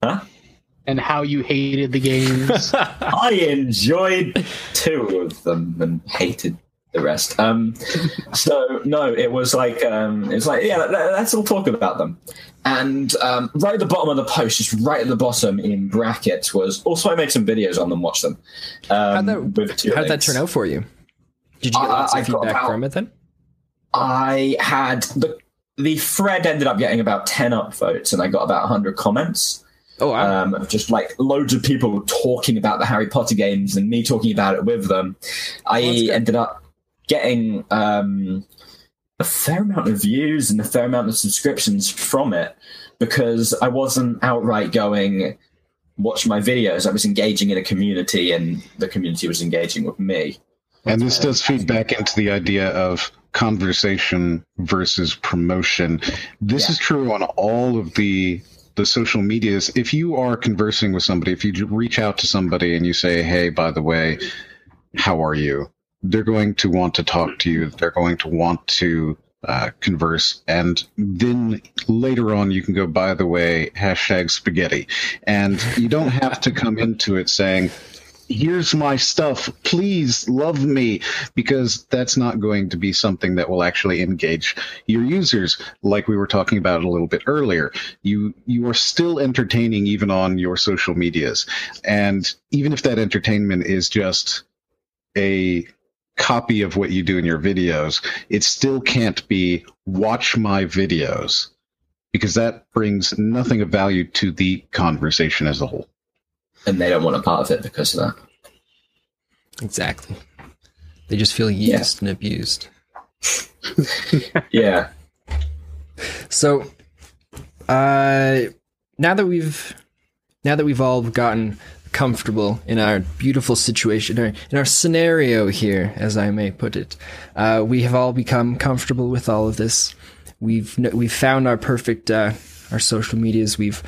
S3: Huh?
S1: And how you hated the games.
S3: I enjoyed two of them and hated the rest. Um, so no, it was like um, it's like yeah, let, us all talk about them. And um, right at the bottom of the post, just right at the bottom in brackets, was also I made some videos on them. Watch them. Um,
S2: How'd that- How did that turn out for you? Did you get
S3: Uh,
S2: lots of
S3: I got
S2: feedback
S3: about-
S2: from it then?
S3: I had the the thread ended up getting about ten upvotes, and I got about hundred comments.
S2: Oh, wow.
S3: um, of just like loads of people talking about the Harry Potter games and me talking about it with them. I
S2: Well,
S3: ended up getting um, a fair amount of views and a fair amount of subscriptions from it because I wasn't outright going watch my videos. I was engaging in a community and the community was engaging with me.
S4: And this does feed back into the idea of conversation versus promotion. This
S3: Yeah.
S4: is true on all of the the social medias. If you are conversing with somebody, if you reach out to somebody and you say, "Hey, by the way, how are you?" They're going to want to talk to you. They're going to want to uh, converse, and then later on, you can go, "By the way, hashtag spaghetti," and you don't have to come into it saying, here's my stuff please love me because that's not going to be something that will actually engage your users like we were talking about a little bit earlier. You you are still entertaining even on your social medias. And even if that entertainment is just a copy of what you do in your videos it still can't be watch my videos because that brings nothing of value to the conversation as a whole
S3: And they don't want a part of it because of that.
S2: exactly. They just feel used and abused.
S3: Yeah.
S2: So, uh, now that we've now that we've all gotten comfortable in our beautiful situation, or in our scenario here, as I may put it, uh, we have all become comfortable with all of this. We've we've found our perfect uh, our social medias. We've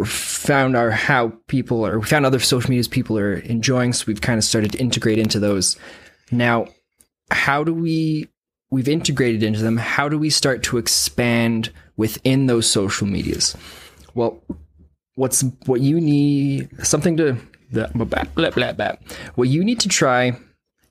S2: we found our how people or we found other social medias people are enjoying. So we've kind of started to integrate into those. Now, how do we we've integrated into them how do we start to expand within those social medias well what's what you need something to blah, blah, blah, blah, blah. what you need to try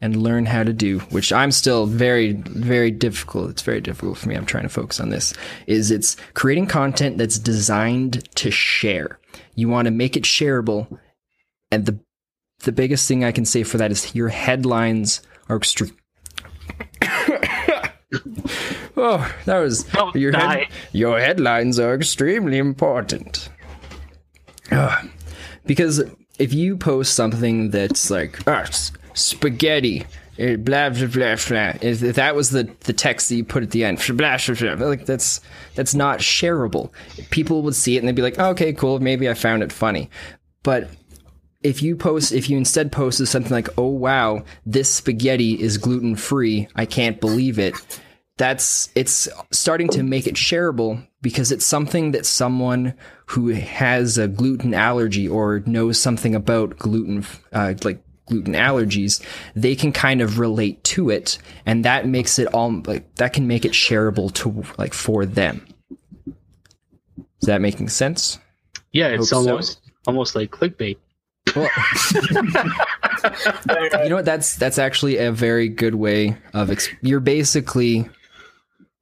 S2: and learn how to do which i'm still very very difficult it's very difficult for me i'm trying to focus on this is it's creating content that's designed to share you want to make it shareable and the the biggest thing i can say for that is your headlines are extreme Oh, that was
S1: Don't
S2: your
S1: die.
S2: your headlines are extremely important. Ugh. because if you post something that's like ah, spaghetti, eh, blah blah blah blah, that was the, the text that you put at the end, blah blah blah, like that's that's not shareable. People would see it and they'd be like, okay, cool, maybe I found it funny, but if you post if you instead posted something like oh wow this spaghetti is gluten free i can't believe it. That's it's starting to make it shareable because it's something that someone who has a gluten allergy or knows something about gluten uh, like gluten allergies they can kind of relate to it and that makes it all like that can make it shareable to like for them is that making sense
S1: Yeah, it's
S2: Hope so.
S1: almost almost like clickbait.
S2: well you know what that's that's actually a very good way of ex- you're basically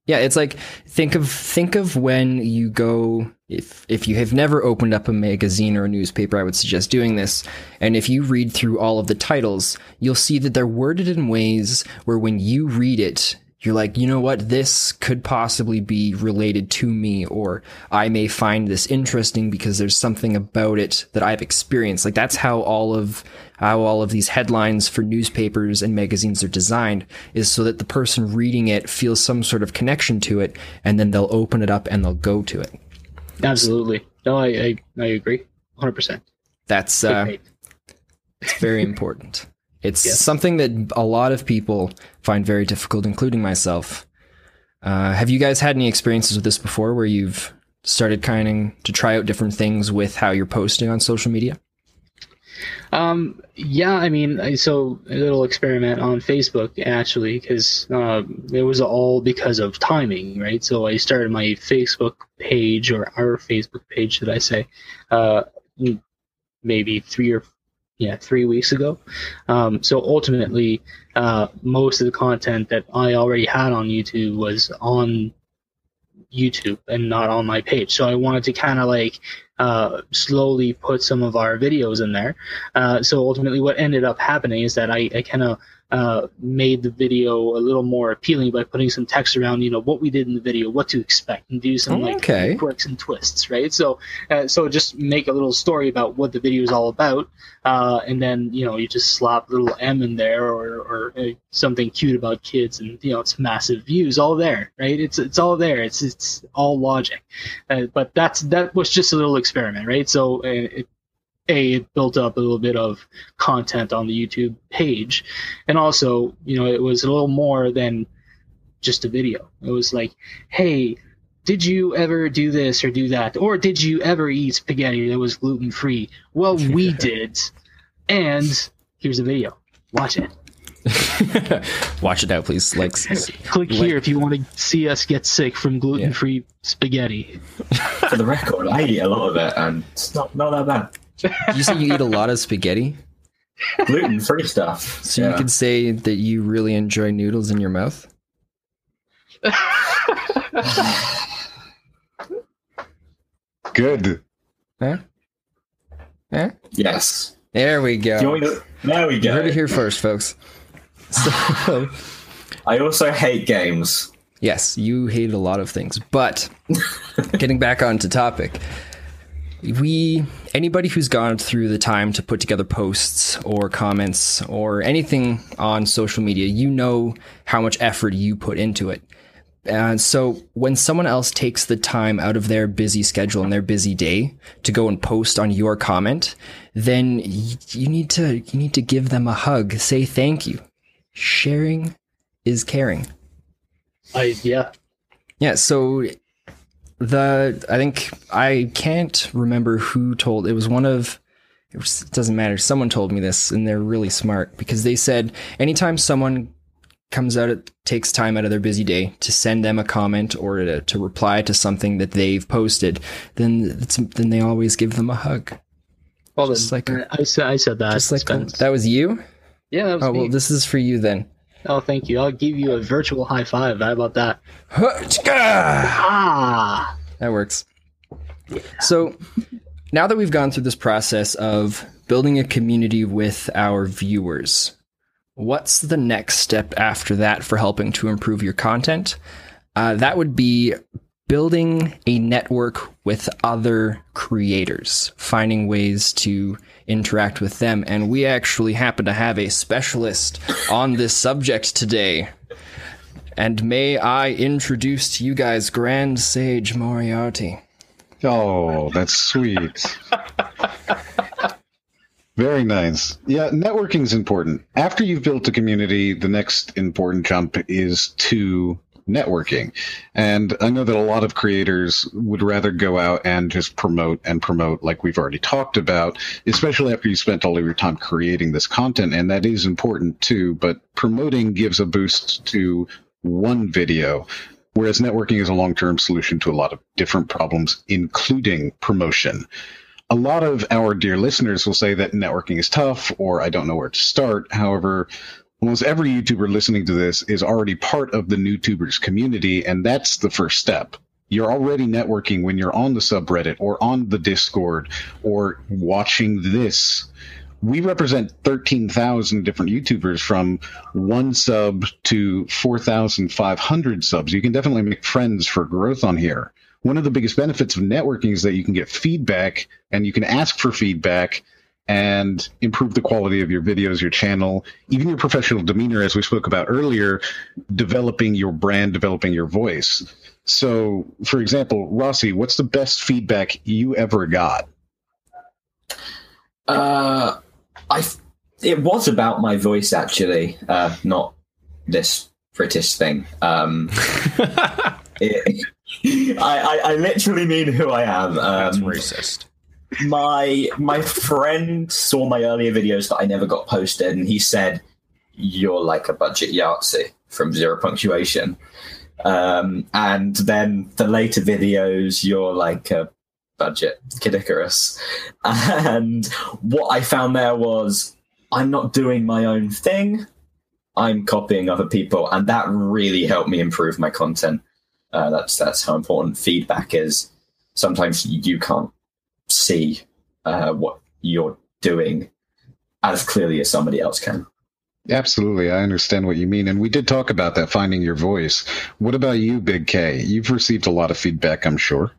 S2: yeah it's like think of think of when you go if if you have never opened up a magazine or a newspaper i would suggest doing this. And if you read through all of the titles you'll see that they're worded in ways where when you read it you're like, you know what, this could possibly be related to me, or I may find this interesting because there's something about it that I've experienced. Like that's how all of how all of these headlines for newspapers and magazines are designed is so that the person reading it feels some sort of connection to it, and then they'll open it up and they'll go to it.
S1: Absolutely. No, I I, I agree, hundred percent.
S2: That's uh, it's very important. It's yes. something that a lot of people find very difficult, including myself. Uh, have you guys had any experiences with this before, where you've started kind of to try out different things with how you're posting on social media?
S1: Um, yeah, I mean, so a little experiment on Facebook actually, because uh, it was all because of timing, right? So I started my Facebook page or our Facebook page, should I say, uh, maybe three or yeah three weeks ago. Um, so ultimately, uh, most of the content that I already had on YouTube was on YouTube and not on my page. So I wanted to kind of like uh, slowly put some of our videos in there. Uh, so ultimately, what ended up happening is that I, I kind of uh, made the video a little more appealing by putting some text around, you know, what we did in the video, what to expect, and do some like
S2: okay.
S1: quirks and twists, right? So, uh, so just make a little story about what the video is all about, uh, and then you know you just slap little M in there or or uh, something cute about kids, and you know it's massive views, all there, right? It's it's all there. It's it's all logic, uh, but that's that was just a little experiment, right? So uh, it, a it built up a little bit of content on the YouTube page, and also you know it was a little more than just a video. It was like, hey, did you ever do this or do that, or did you ever eat spaghetti that was gluten free? Well, we did, and here's a video. Watch it.
S2: Watch it out, please. Like,
S1: click like, here if you want to see us get sick from gluten free yeah. spaghetti.
S3: For the record, I eat a lot of it, and it's not not that bad
S2: you say you eat a lot of spaghetti?
S3: Gluten free stuff.
S2: So yeah. you could say that you really enjoy noodles in your mouth?
S4: Good.
S2: Huh? Huh?
S3: Yes.
S2: There we go.
S3: To, there we go.
S2: You heard it here first, folks. So,
S3: I also hate games.
S2: Yes, you hate a lot of things. But getting back onto topic, we anybody who's gone through the time to put together posts or comments or anything on social media, you know how much effort you put into it. And so when someone else takes the time out of their busy schedule and their busy day to go and post on your comment, then you need to you need to give them a hug, say thank you. Sharing is caring.
S1: I yeah.
S2: Yeah, so the I think I can't remember who told it was one of it, was, it doesn't matter. Someone told me this and they're really smart because they said anytime someone comes out it takes time out of their busy day to send them a comment or to, to reply to something that they've posted then then they always give them a hug.
S1: Well just like I said I said that.
S2: just like that. Was you?
S1: Yeah that was oh
S2: me. well this is for you then
S1: Oh, thank you. I'll give you a virtual high five. How about that?
S2: Ah, that works. So now that we've gone through this process of building a community with our viewers, what's the next step after that for helping to improve your content? Uh, that would be building a network with other creators, finding ways to interact with them. And we actually happen to have a specialist on this subject today. And may I introduce to you guys Grand Sage Moriarty.
S4: Oh, that's sweet. Very nice. Yeah, networking is important. After you've built a community, the next important jump is to networking. And I know that a lot of creators would rather go out and just promote and promote, like we've already talked about, especially after you spent all of your time creating this content. And that is important too. But promoting gives a boost to one video. Whereas networking is a long term solution to a lot of different problems, including promotion a lot of our dear listeners will say that networking is tough or I don't know where to start. However, almost every YouTuber listening to this is already part of the NewTubers community, and that's the first step. You're already networking when you're on the subreddit or on the Discord or watching this we represent 13,000 different YouTubers from one sub to 4,500 subs. You can definitely make friends for growth on here. One of the biggest benefits of networking is that you can get feedback and you can ask for feedback and improve the quality of your videos, your channel, even your professional demeanor, as we spoke about earlier, developing your brand, developing your voice. So, for example, Rossi, what's the best feedback you ever got?
S3: Uh, I it was about my voice actually, uh, not this British thing. Um, it, I, I, I literally mean who I am. Um,
S2: That's racist.
S3: My my friend saw my earlier videos that I never got posted, and he said, "You're like a budget Yahtzee from Zero Punctuation." Um, and then the later videos, you're like a budget Caddicarus. And what I found there was I'm not doing my own thing. I'm copying other people, and that really helped me improve my content. Uh, that's that's how important feedback is. Sometimes you can't see uh, what you're doing as clearly as somebody else can.
S4: Absolutely, I understand what you mean, and we did talk about that finding your voice. What about you, Big K? You've received a lot of feedback, I'm sure.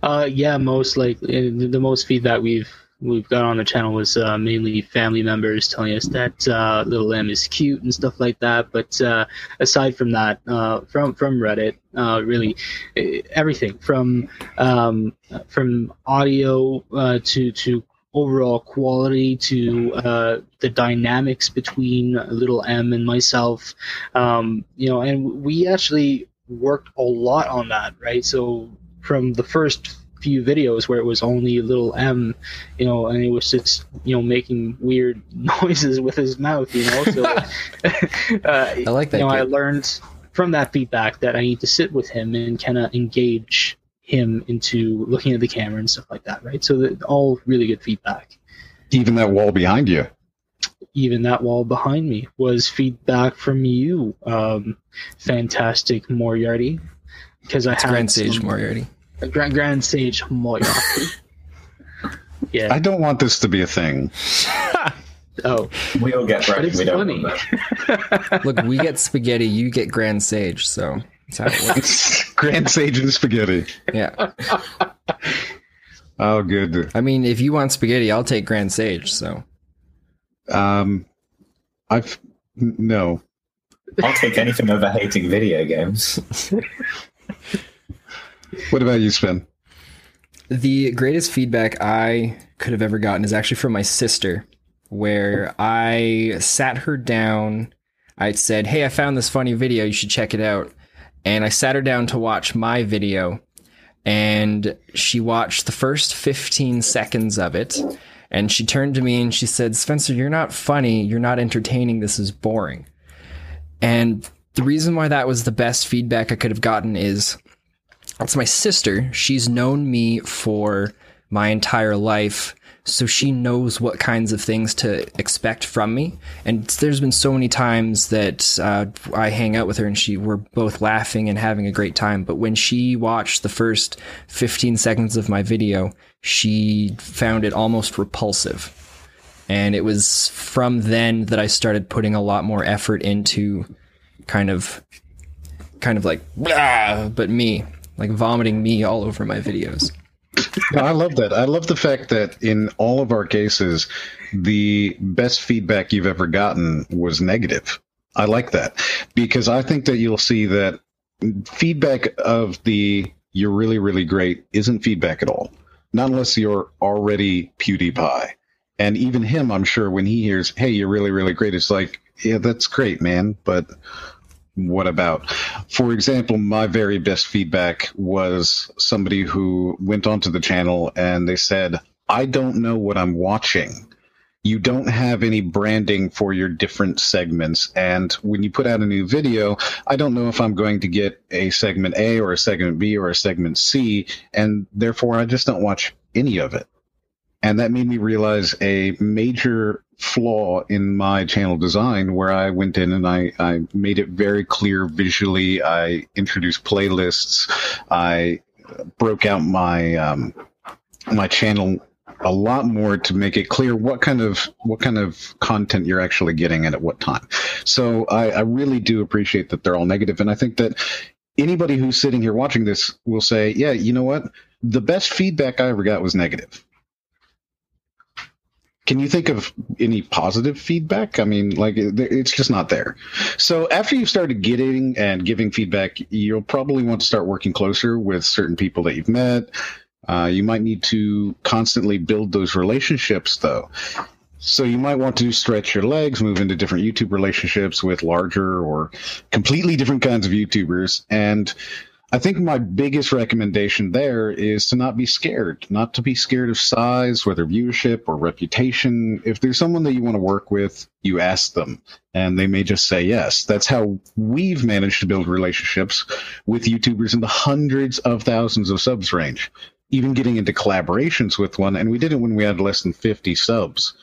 S1: Uh, yeah, most likely the the most feedback we've we've got on the channel was uh, mainly family members telling us that uh, little M is cute and stuff like that. But uh, aside from that, uh, from from Reddit, uh, really eh, everything from um, from audio uh, to to overall quality to uh, the dynamics between little M and myself, um, you know, and we actually worked a lot on that, right? So from the first few videos where it was only little M, you know, and it was just you know making weird noises with his mouth, you know. So uh,
S2: I like that
S1: You know, I learned from that feedback that I need to sit with him and kind of engage him into looking at the camera and stuff like that, right? So that all really good feedback.
S4: Even that wall behind you.
S1: Even that wall behind me was feedback from you, um, fantastic Moriarty, because I
S2: It's
S1: had
S2: Grand Sage
S1: some-
S2: Moriarty.
S1: Grand, Grand Sage Moriarty. yeah.
S4: I don't want this to be a thing.
S1: oh,
S3: We all get
S1: but it's
S3: We don't
S1: funny.
S2: Look, we get spaghetti, you get Grand Sage, so that's how it works.
S4: Grand Sage and spaghetti.
S2: Yeah.
S4: Oh, good.
S2: I mean, if you want spaghetti, I'll take Grand Sage, so.
S4: Um, I've n- no.
S3: I'll take anything over hating video games.
S4: What about you, Sven?
S2: The greatest feedback I could have ever gotten is actually from my sister, where I sat her down. I said, Hey, I found this funny video. You should check it out. And I sat her down to watch my video. And she watched the first 15 seconds of it. And she turned to me and she said, Spencer, you're not funny. You're not entertaining. This is boring. And the reason why that was the best feedback I could have gotten is that's my sister. She's known me for my entire life, so she knows what kinds of things to expect from me. And there's been so many times that uh, I hang out with her and she we're both laughing and having a great time. But when she watched the first 15 seconds of my video, she found it almost repulsive. And it was from then that I started putting a lot more effort into kind of kind of like but me like vomiting me all over my videos
S4: No, I love that. I love the fact that in all of our cases, the best feedback you've ever gotten was negative. I like that because I think that you'll see that feedback of the you're really, really great isn't feedback at all. Not unless you're already PewDiePie. And even him, I'm sure, when he hears, hey, you're really, really great, it's like, yeah, that's great, man. But what about? For example, my very best feedback was somebody who went onto the channel and they said, I don't know what I'm watching. You don't have any branding for your different segments. And when you put out a new video, I don't know if I'm going to get a segment A or a segment B or a segment C. And therefore, I just don't watch any of it. And that made me realize a major flaw in my channel design where I went in and I, I made it very clear visually. I introduced playlists. I broke out my, um, my channel a lot more to make it clear what kind of what kind of content you're actually getting and at what time. So I, I really do appreciate that they're all negative, and I think that anybody who's sitting here watching this will say, "Yeah, you know what? The best feedback I ever got was negative." Can you think of any positive feedback? I mean, like it's just not there. So after you've started getting and giving feedback, you'll probably want to start working closer with certain people that you've met. Uh, you might need to constantly build those relationships, though. So you might want to stretch your legs, move into different YouTube relationships with larger or completely different kinds of YouTubers, and I think my biggest recommendation there is to not be scared, not to be scared of size, whether viewership or reputation. If there's someone that you want to work with, you ask them and they may just say yes. That's how we've managed to build relationships with YouTubers in the hundreds of thousands of subs range, even getting into collaborations with one. And we did it when we had less than 50 subs.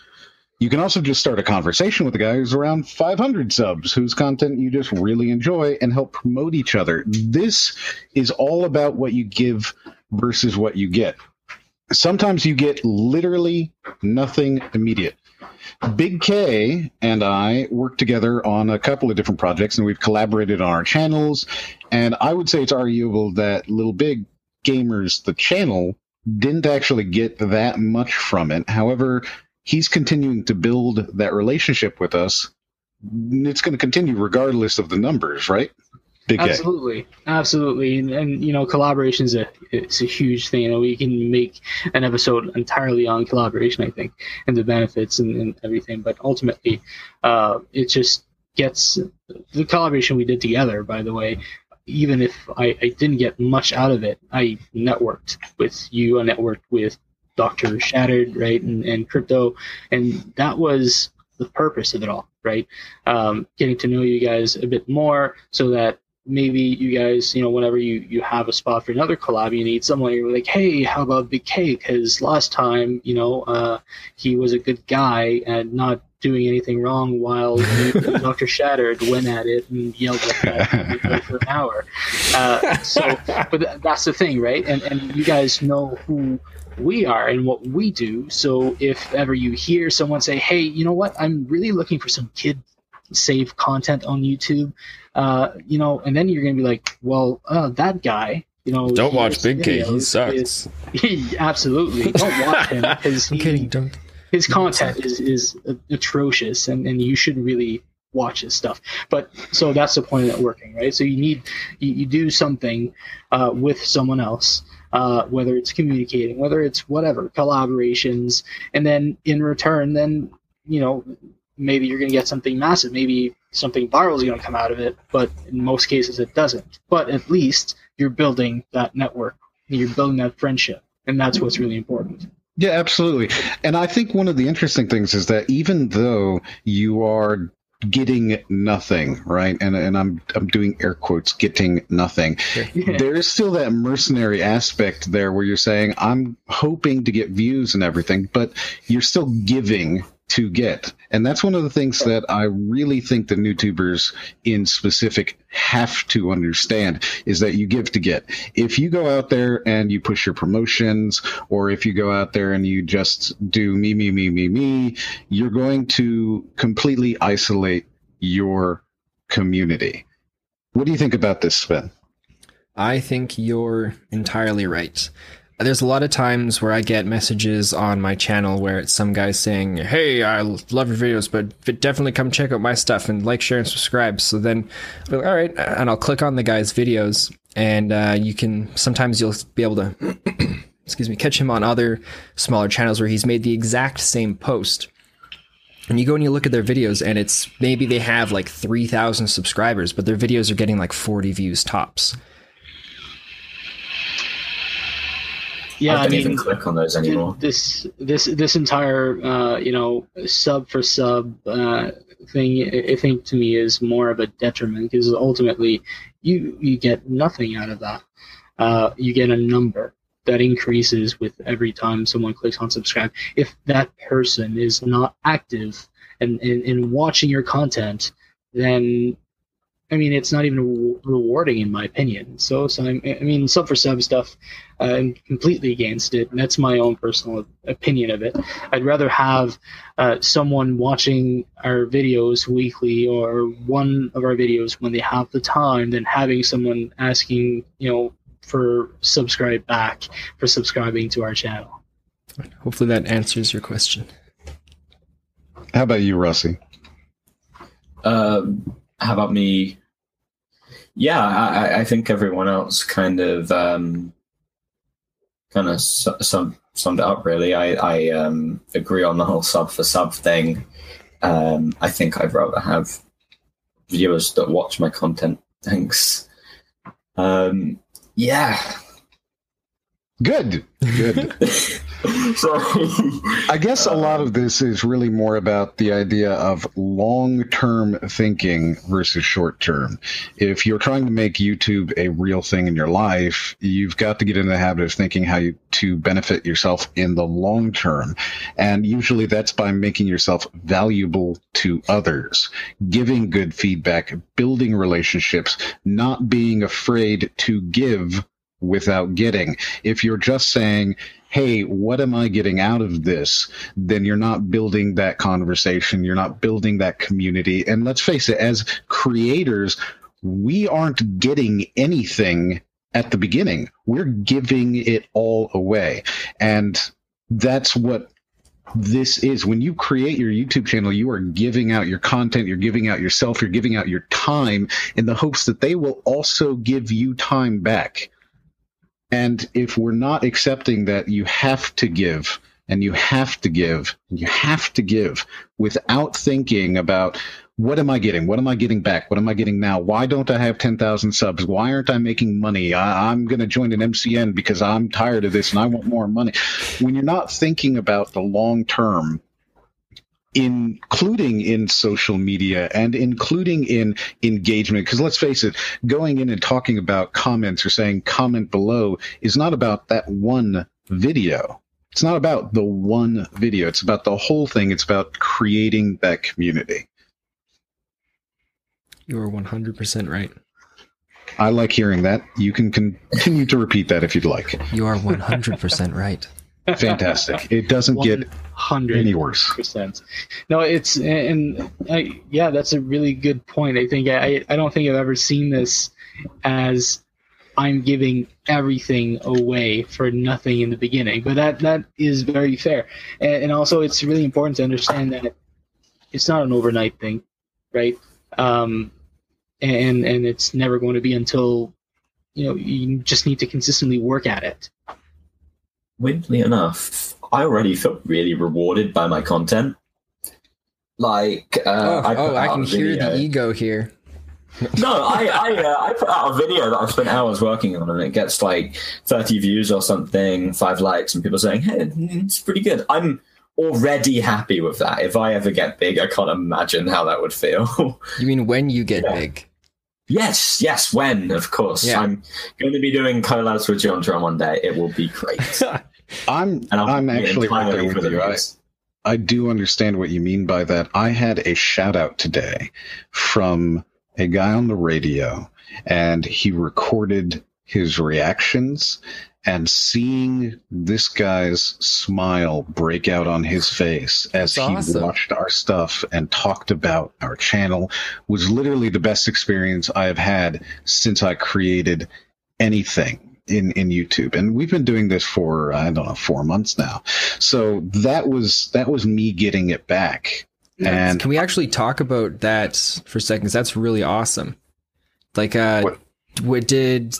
S4: You can also just start a conversation with a guy who's around 500 subs, whose content you just really enjoy and help promote each other. This is all about what you give versus what you get. Sometimes you get literally nothing immediate. Big K and I work together on a couple of different projects and we've collaborated on our channels. And I would say it's arguable that Little Big Gamers, the channel, didn't actually get that much from it. However, he's continuing to build that relationship with us. It's going to continue regardless of the numbers, right?
S1: Big absolutely, absolutely, and, and, you know, collaboration is a it's a huge thing. You know, we can make an episode entirely on collaboration, I think, and the benefits and, and everything. But ultimately, uh, it just gets the collaboration we did together. By the way, even if I, I didn't get much out of it, I networked with you. I networked with Dr. Shattered, right, and, and crypto, and that was the purpose of it all, right? Um, getting to know you guys a bit more so that maybe you guys, you know, whenever you, you have a spot for another collab, you need someone, you're like, hey, how about Big K? Because last time, you know, uh, he was a good guy and not doing anything wrong while Dr. Shattered went at it and yelled at that for an hour. Uh, so, but that's the thing, right? And, and you guys know who we are and what we do. So if ever you hear someone say, "Hey, you know what? I'm really looking for some kid safe content on YouTube," uh, you know, and then you're gonna be like, "Well, uh, that guy." You know,
S2: don't watch Big K. He sucks.
S1: Is, he, absolutely, don't watch him because he, kidding, don't. his content is is atrocious, and, and you should really watch his stuff. But so that's the point of networking, right? So you need you, you do something uh, with someone else uh, whether it's communicating, whether it's whatever, collaborations, and then in return, then you know maybe you're going to get something massive, maybe something viral is going to come out of it, but in most cases it doesn't. But at least you're building that network, you're building that friendship, and that's what's really important.
S4: Yeah, absolutely. And I think one of the interesting things is that even though you are getting nothing, right? And and I'm I'm doing air quotes, getting nothing. Yeah. There is still that mercenary aspect there where you're saying I'm hoping to get views and everything, but you're still giving to get. And that's one of the things that I really think the YouTubers in specific have to understand is that you give to get. If you go out there and you push your promotions, or if you go out there and you just do me, me, me, me, me, you're going to completely isolate your community. What do you think about this, Sven?
S2: I think you're entirely right there's a lot of times where I get messages on my channel where it's some guy saying, "Hey, I love your videos, but definitely come check out my stuff and like, share, and subscribe." So then, like, all right, and I'll click on the guy's videos, and uh, you can sometimes you'll be able to, excuse me, catch him on other smaller channels where he's made the exact same post. And you go and you look at their videos, and it's maybe they have like 3,000 subscribers, but their videos are getting like 40 views tops.
S3: Yeah, I I mean, even click on those anymore.
S1: This this this entire uh, you know sub for sub uh, thing, I think to me is more of a detriment because ultimately you you get nothing out of that. Uh, you get a number that increases with every time someone clicks on subscribe. If that person is not active and in, in watching your content, then I mean, it's not even re- rewarding in my opinion. So, so I'm, I mean, sub for sub stuff, uh, I'm completely against it. And that's my own personal opinion of it. I'd rather have uh, someone watching our videos weekly or one of our videos when they have the time than having someone asking, you know, for subscribe back for subscribing to our channel.
S2: Hopefully that answers your question.
S4: How about you, Russie?
S3: Um, how about me? Yeah, I, I think everyone else kind of um, kind of sum, summed it up. Really, I, I um, agree on the whole sub for sub thing. Um, I think I'd rather have viewers that watch my content. Thanks. Um, yeah.
S4: Good. Good.
S3: Sorry.
S4: I guess a lot of this is really more about the idea of long term thinking versus short term. If you're trying to make YouTube a real thing in your life, you've got to get in the habit of thinking how you, to benefit yourself in the long term. And usually that's by making yourself valuable to others, giving good feedback, building relationships, not being afraid to give without getting. If you're just saying, hey, what am I getting out of this? Then you're not building that conversation. You're not building that community. And let's face it, as creators, we aren't getting anything at the beginning. We're giving it all away. And that's what this is when you create your YouTube channel, you are giving out your content, you're giving out yourself, you're giving out your time in the hopes that they will also give you time back. And if we're not accepting that you have to give and you have to give, and you have to give without thinking about what am I getting? What am I getting back? What am I getting now? Why don't I have 10,000 subs? Why aren't I making money? I, am going to join an MCN because I'm tired of this and I want more money. When you're not thinking about the long term, including in social media and including in engagement. Because let's face it, going in and talking about comments or saying comment below is not about that one video. It's not about the one video. It's about the whole thing. It's about creating that community.
S2: You are 100% right.
S4: I like hearing that. You can continue to repeat that if you'd like.
S2: You are 100% right.
S4: Fantastic. It doesn't get any worse.
S1: Percent. No, it's and I, yeah, that's a really good point. I think I I don't think I've ever seen this as I'm giving everything away for nothing in the beginning, but that that is very fair. And, and also, it's really important to understand that it's not an overnight thing, right? Um, and and it's never going to be until you know you just need to consistently work at it
S3: weirdly enough, I already felt really rewarded by my content. Like, uh,
S2: oh, I, oh, I can hear the ego here.
S3: no, I I, uh, I put out a video that I've spent hours working on, and it gets like thirty views or something, five likes, and people saying, "Hey, it's pretty good." I'm already happy with that. If I ever get big, I can't imagine how that would feel.
S2: you mean when you get yeah. big?
S3: Yes, yes, when, of course. Yeah. I'm going to be doing collabs with JonTron one day. It will be great.
S4: I'm I'm actually right there with you. I, I do understand what you mean by that. I had a shout out today from a guy on the radio, and he recorded his reactions and seeing this guy's smile break out on his face as That's he awesome. watched our stuff and talked about our channel was literally the best experience I have had since I created anything in in YouTube. And we've been doing this for I don't know 4 months now. So that was that was me getting it back. And
S2: can we actually talk about that for seconds? That's really awesome. Like uh what, what did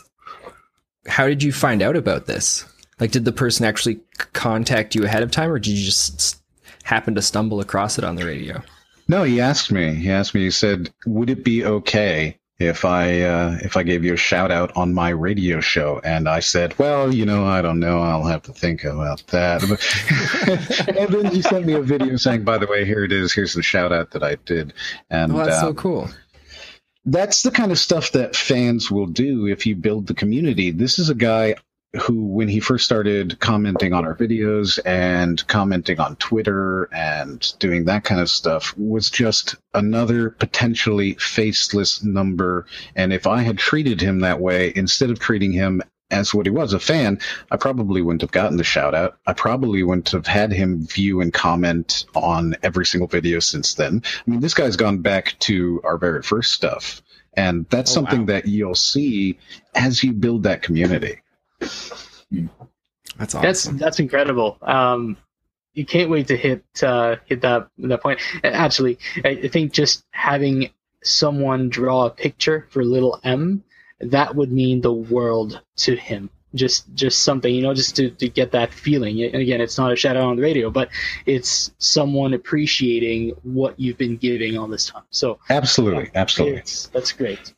S2: how did you find out about this? Like, did the person actually contact you ahead of time, or did you just happen to stumble across it on the radio?
S4: No, he asked me. He asked me. He said, "Would it be okay if I uh, if I gave you a shout out on my radio show?" And I said, "Well, you know, I don't know. I'll have to think about that." and then he sent me a video saying, "By the way, here it is. Here's the shout out that I did." And
S2: oh, that's um, so cool
S4: that's the kind of stuff that fans will do if you build the community. This is a guy who, when he first started commenting on our videos and commenting on Twitter and doing that kind of stuff, was just another potentially faceless number. And if I had treated him that way, instead of treating him as what he was, a fan, I probably wouldn't have gotten the shout out. I probably wouldn't have had him view and comment on every single video since then. I mean, this guy's gone back to our very first stuff. And that's
S2: Oh,
S4: something
S2: wow.
S4: that you'll see as you build that community.
S2: That's awesome.
S1: That's that's incredible. Um, you can't wait to hit uh, hit that that point. And Actually, I I think just having someone draw a picture for little M that would mean the world to him. Just just something you know, just to, to get that feeling. And again, it's not a shout out on the radio, but it's someone appreciating what you've been giving all this time. So
S4: Absolutely. Absolutely.
S1: it's, that's great.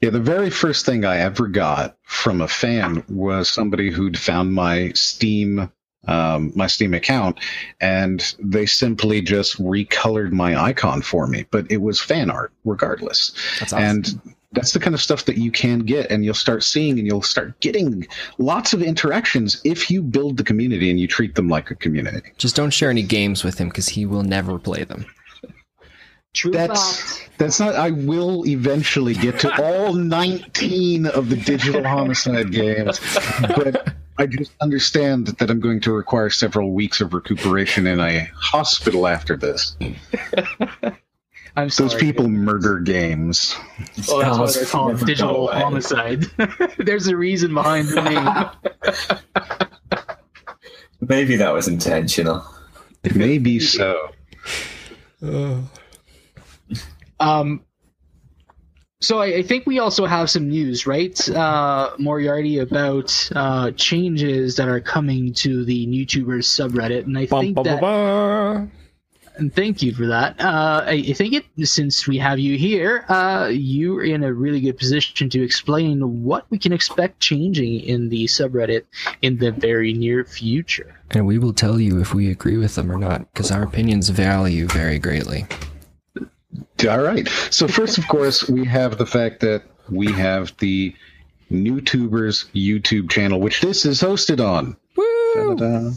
S4: Yeah, the very first thing I ever got from a fan was somebody who'd found my Steam um, my Steam account, and they simply just recolored my icon for me. But it was fan art, regardless.
S2: That's awesome.
S4: And that's the kind of stuff that you can get, and you'll start seeing, and you'll start getting lots of interactions if you build the community and you treat them like a community.
S2: Just don't share any games with him because he will never play them.
S1: True
S4: That's
S1: fact.
S4: that's not. I will eventually get to all 19 of the digital homicide games, but I just understand that I'm going to require several weeks of recuperation in a hospital after this.
S1: I'm sorry.
S4: Those people murder games.
S1: Oh, that's why they're called digital
S3: go
S1: homicide. There's a reason behind the name.
S3: Maybe that was intentional.
S4: Maybe so.
S1: Um, so I, I think we also have some news, right, uh, Moriarty, about uh, changes that are coming to the NewTubers subreddit, and I
S2: Bum,
S1: think
S2: bum, bum,
S1: that.
S2: bum.
S1: And thank you for that. Uh, I, I think it since we have you here, uh, you're in a really good position to explain what we can expect changing in the subreddit in the very near future.
S2: And we will tell you if we agree with them or not because our opinions value very greatly.
S4: All right. So first, of course, we have the fact that we have the NewTubers YouTube channel, which this is hosted on.
S2: Woo!
S4: Da-da-da.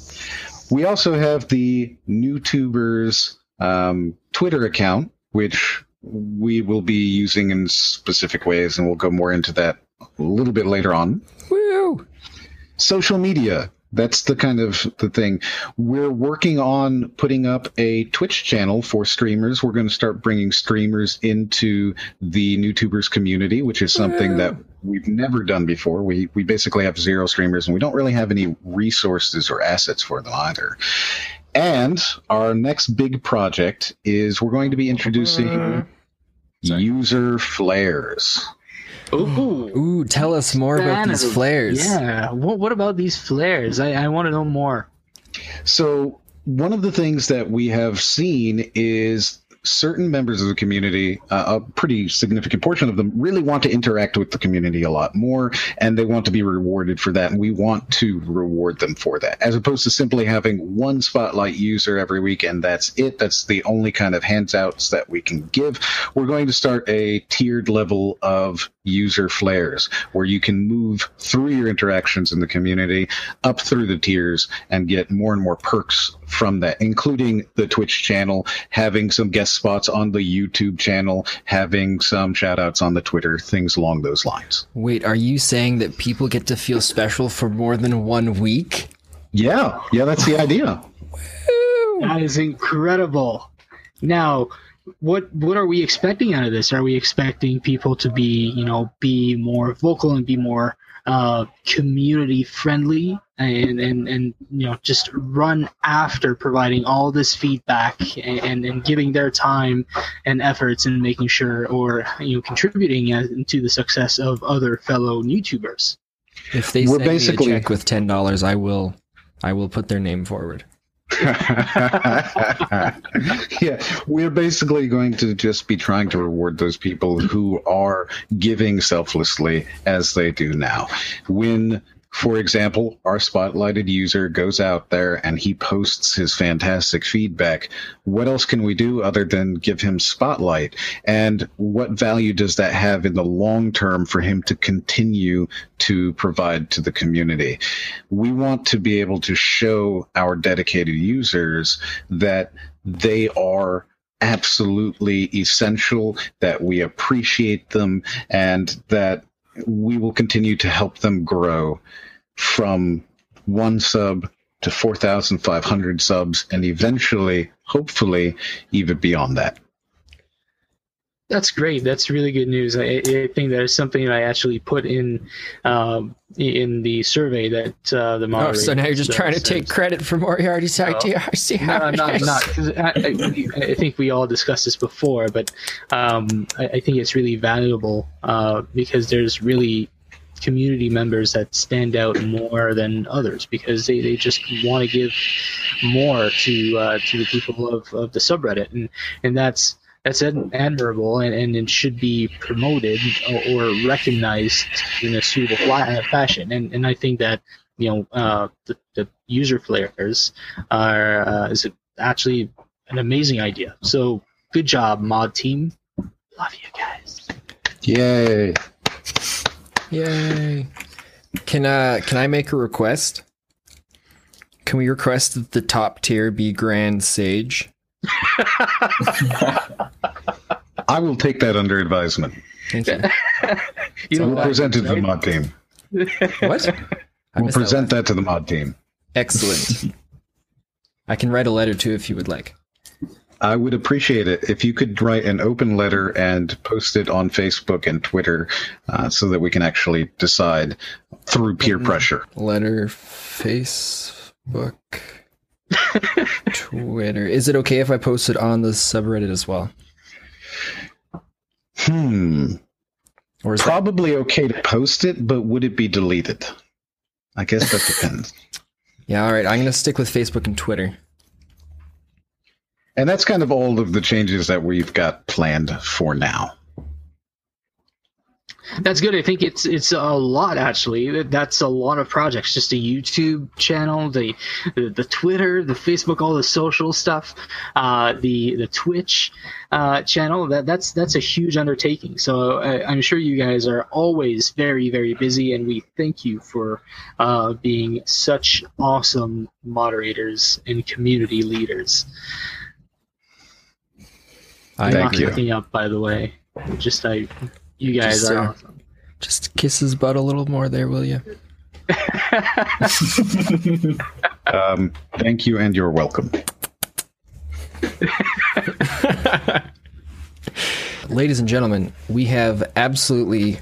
S4: We also have the NewTubers um, Twitter account, which we will be using in specific ways, and we'll go more into that a little bit later on.
S2: Woo!
S4: Social media. That's the kind of the thing. We're working on putting up a Twitch channel for streamers. We're going to start bringing streamers into the NewTubers community, which is something that we've never done before. We we basically have zero streamers, and we don't really have any resources or assets for them either. And our next big project is we're going to be introducing
S2: Sorry.
S4: user flares.
S1: Ooh.
S2: Ooh, tell us more about these flares.
S1: Yeah. What, what about these flares? I, I want to know more.
S4: So one of the things that we have seen is certain members of the community, uh, a pretty significant portion of them, really want to interact with the community a lot more, and they want to be rewarded for that. And we want to reward them for that, as opposed to simply having one spotlight user every week and that's it. That's the only kind of handouts that we can give. We're going to start a tiered level of user flares where you can move through your interactions in the community up through the tiers and get more and more perks from that, including the Twitch channel, having some guest spots on the YouTube channel, having some shout outs on the Twitter, things along those lines.
S2: Wait, are you saying that people get to feel special for more than one week?
S4: Yeah, yeah, that's the idea.
S1: That is incredible. Now, what what are we expecting out of this? Are we expecting people to be, you know, be more vocal and be more uh, community friendly and, and and you know just run after providing all this feedback and, and, and giving their time and efforts and making sure or you know contributing uh, to the success of other fellow YouTubers.
S2: If they
S4: We're
S2: send
S4: basically-
S2: me a check with ten dollars, I will, I will put their name forward.
S4: yeah, we're basically going to just be trying to reward those people who are giving selflessly as they do now. When For example, our spotlighted user goes out there and he posts his fantastic feedback. What else can we do other than give him spotlight? And what value does that have in the long term for him to continue to provide to the community? We want to be able to show our dedicated users that they are absolutely essential, that we appreciate them, and that we will continue to help them grow from one sub to 4,500 subs and eventually, hopefully, even beyond that.
S1: That's great. That's really good news. I, I think that is something that I actually put in um, in the survey that uh, the
S2: Oh, so now you're just trying to
S1: says.
S2: take credit for Moriarty's idea. I see how
S1: No,
S2: it
S1: not,
S2: is.
S1: not, 'cause I, I, I think we all discussed this before, but um, I, I think it's really valuable uh, because there's really community members that stand out more than others because they, they just want to give more to uh, to the people of, of the subreddit. And and that's that's admirable and, and it should be promoted or, or recognized in a suitable fla- fashion. And and I think that you know uh, the, the user flares are uh, is actually an amazing idea. So good job mod team. Love you guys.
S4: Yay!
S2: Yay! Can uh can I make a request? Can we request that the top tier be Grand Sage?
S4: I will take that under advisement.
S2: Thank you.
S1: you know
S4: We'll
S1: what?
S4: present it to the mod team.
S2: what? I
S4: We'll
S2: missed that
S4: present that to the mod team.
S2: Excellent. I can write a letter too if you would like.
S4: I would appreciate it if you could write an open letter and post it on Facebook and Twitter uh, so that we can actually decide through peer pressure.
S2: Letter, Facebook, Twitter. Is it okay if I post it on the subreddit as well?
S4: Hmm.
S2: Or is that,
S4: Probably okay to post it, but would it be deleted? I guess that depends.
S2: yeah, all right. I'm gonna stick with Facebook and Twitter.
S4: And that's kind of all of the changes that we've got planned for now.
S1: That's good. I think it's it's a lot actually. That's a lot of projects. Just a YouTube channel, the the, the Twitter, the Facebook, all the social stuff, uh, the the Twitch uh, channel. That that's that's a huge undertaking. So I, I'm sure you guys are always very very busy, and we thank you for uh, being such awesome moderators and community leaders.
S2: I
S1: I'm
S4: Thank
S1: not
S4: you.
S1: looking up, by the way. Just I, you guys
S2: Just,
S1: are
S2: uh,
S1: awesome.
S2: Just kiss his butt a little more there, will you?
S4: Um, thank you, and you're welcome.
S2: Ladies and gentlemen, we have absolutely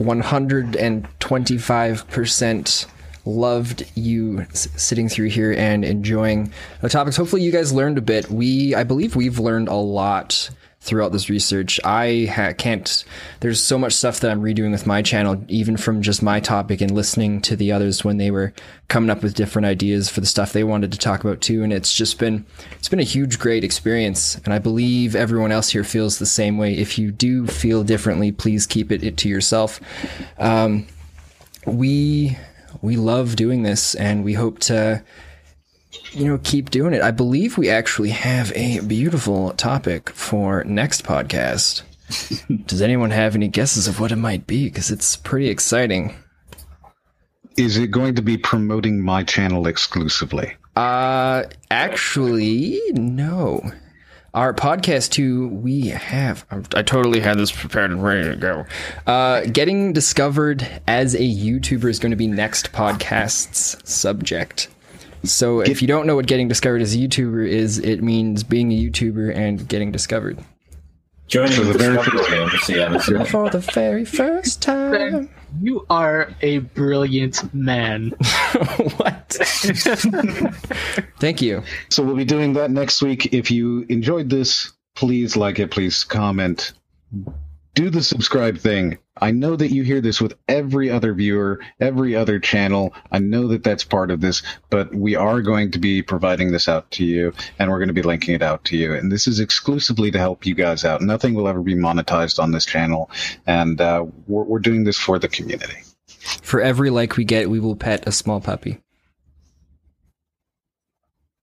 S2: 125% loved you sitting through here and enjoying the topics. Hopefully, you guys learned a bit. We, I believe, we've learned a lot throughout this research. I ha- can't. There's so much stuff that I'm redoing with my channel, even from just my topic and listening to the others when they were coming up with different ideas for the stuff they wanted to talk about too. And it's just been, it's been a huge, great experience. And I believe everyone else here feels the same way. If you do feel differently, please keep it, it to yourself. Um, we we love doing this and we hope to you know keep doing it. I believe we actually have a beautiful topic for next podcast. Does anyone have any guesses of what it might be? Because it's pretty exciting.
S4: Is it going to be promoting my channel exclusively?
S2: uh actually no our podcast too we have i totally had this prepared and ready to go. Uh getting discovered as a youtuber is going to be next podcast's subject. So if you don't know what getting discovered as a youtuber is it means being a youtuber and getting discovered
S3: Joining
S4: the
S3: the
S4: very
S3: discovery, obviously,
S2: for the very first time
S1: You are a brilliant man.
S2: what thank you
S4: So we'll be doing that next week. If you enjoyed this, please like it, please comment. Do the subscribe thing. I know that you hear this with every other viewer, every other channel. I know that that's part of this, but we are going to be providing this out to you and we're going to be linking it out to you. And this is exclusively to help you guys out. Nothing will ever be monetized on this channel. And uh, we're, we're doing this for the community.
S2: For every like we get, we will pet a small puppy.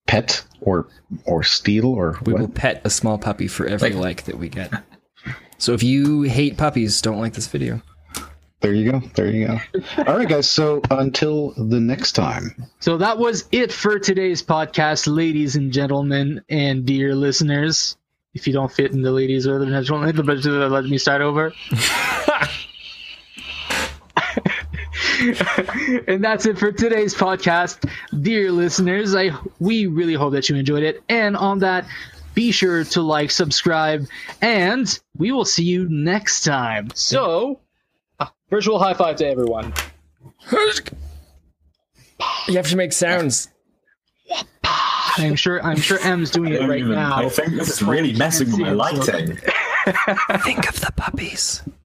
S4: Pet or or steal or
S2: We
S4: what?
S2: will pet a small puppy for every
S3: Like-
S2: like that we get. So if you hate puppies, don't like this video.
S4: There you go. There you go. All right, guys. So until the next time.
S1: So that was it for today's podcast, ladies and gentlemen, and dear listeners. If you don't fit in the ladies or the gentlemen, let me start over. and that's it for today's podcast, dear listeners. I we really hope that you enjoyed it. And on that, be sure to like, subscribe, and we will see you next time. So, virtual high five to everyone.
S2: You have to make sounds.
S1: I'm sure I'm sure M's doing it right
S3: even-
S1: now.
S3: I think this is really messing with my lighting.
S2: Think of the puppies.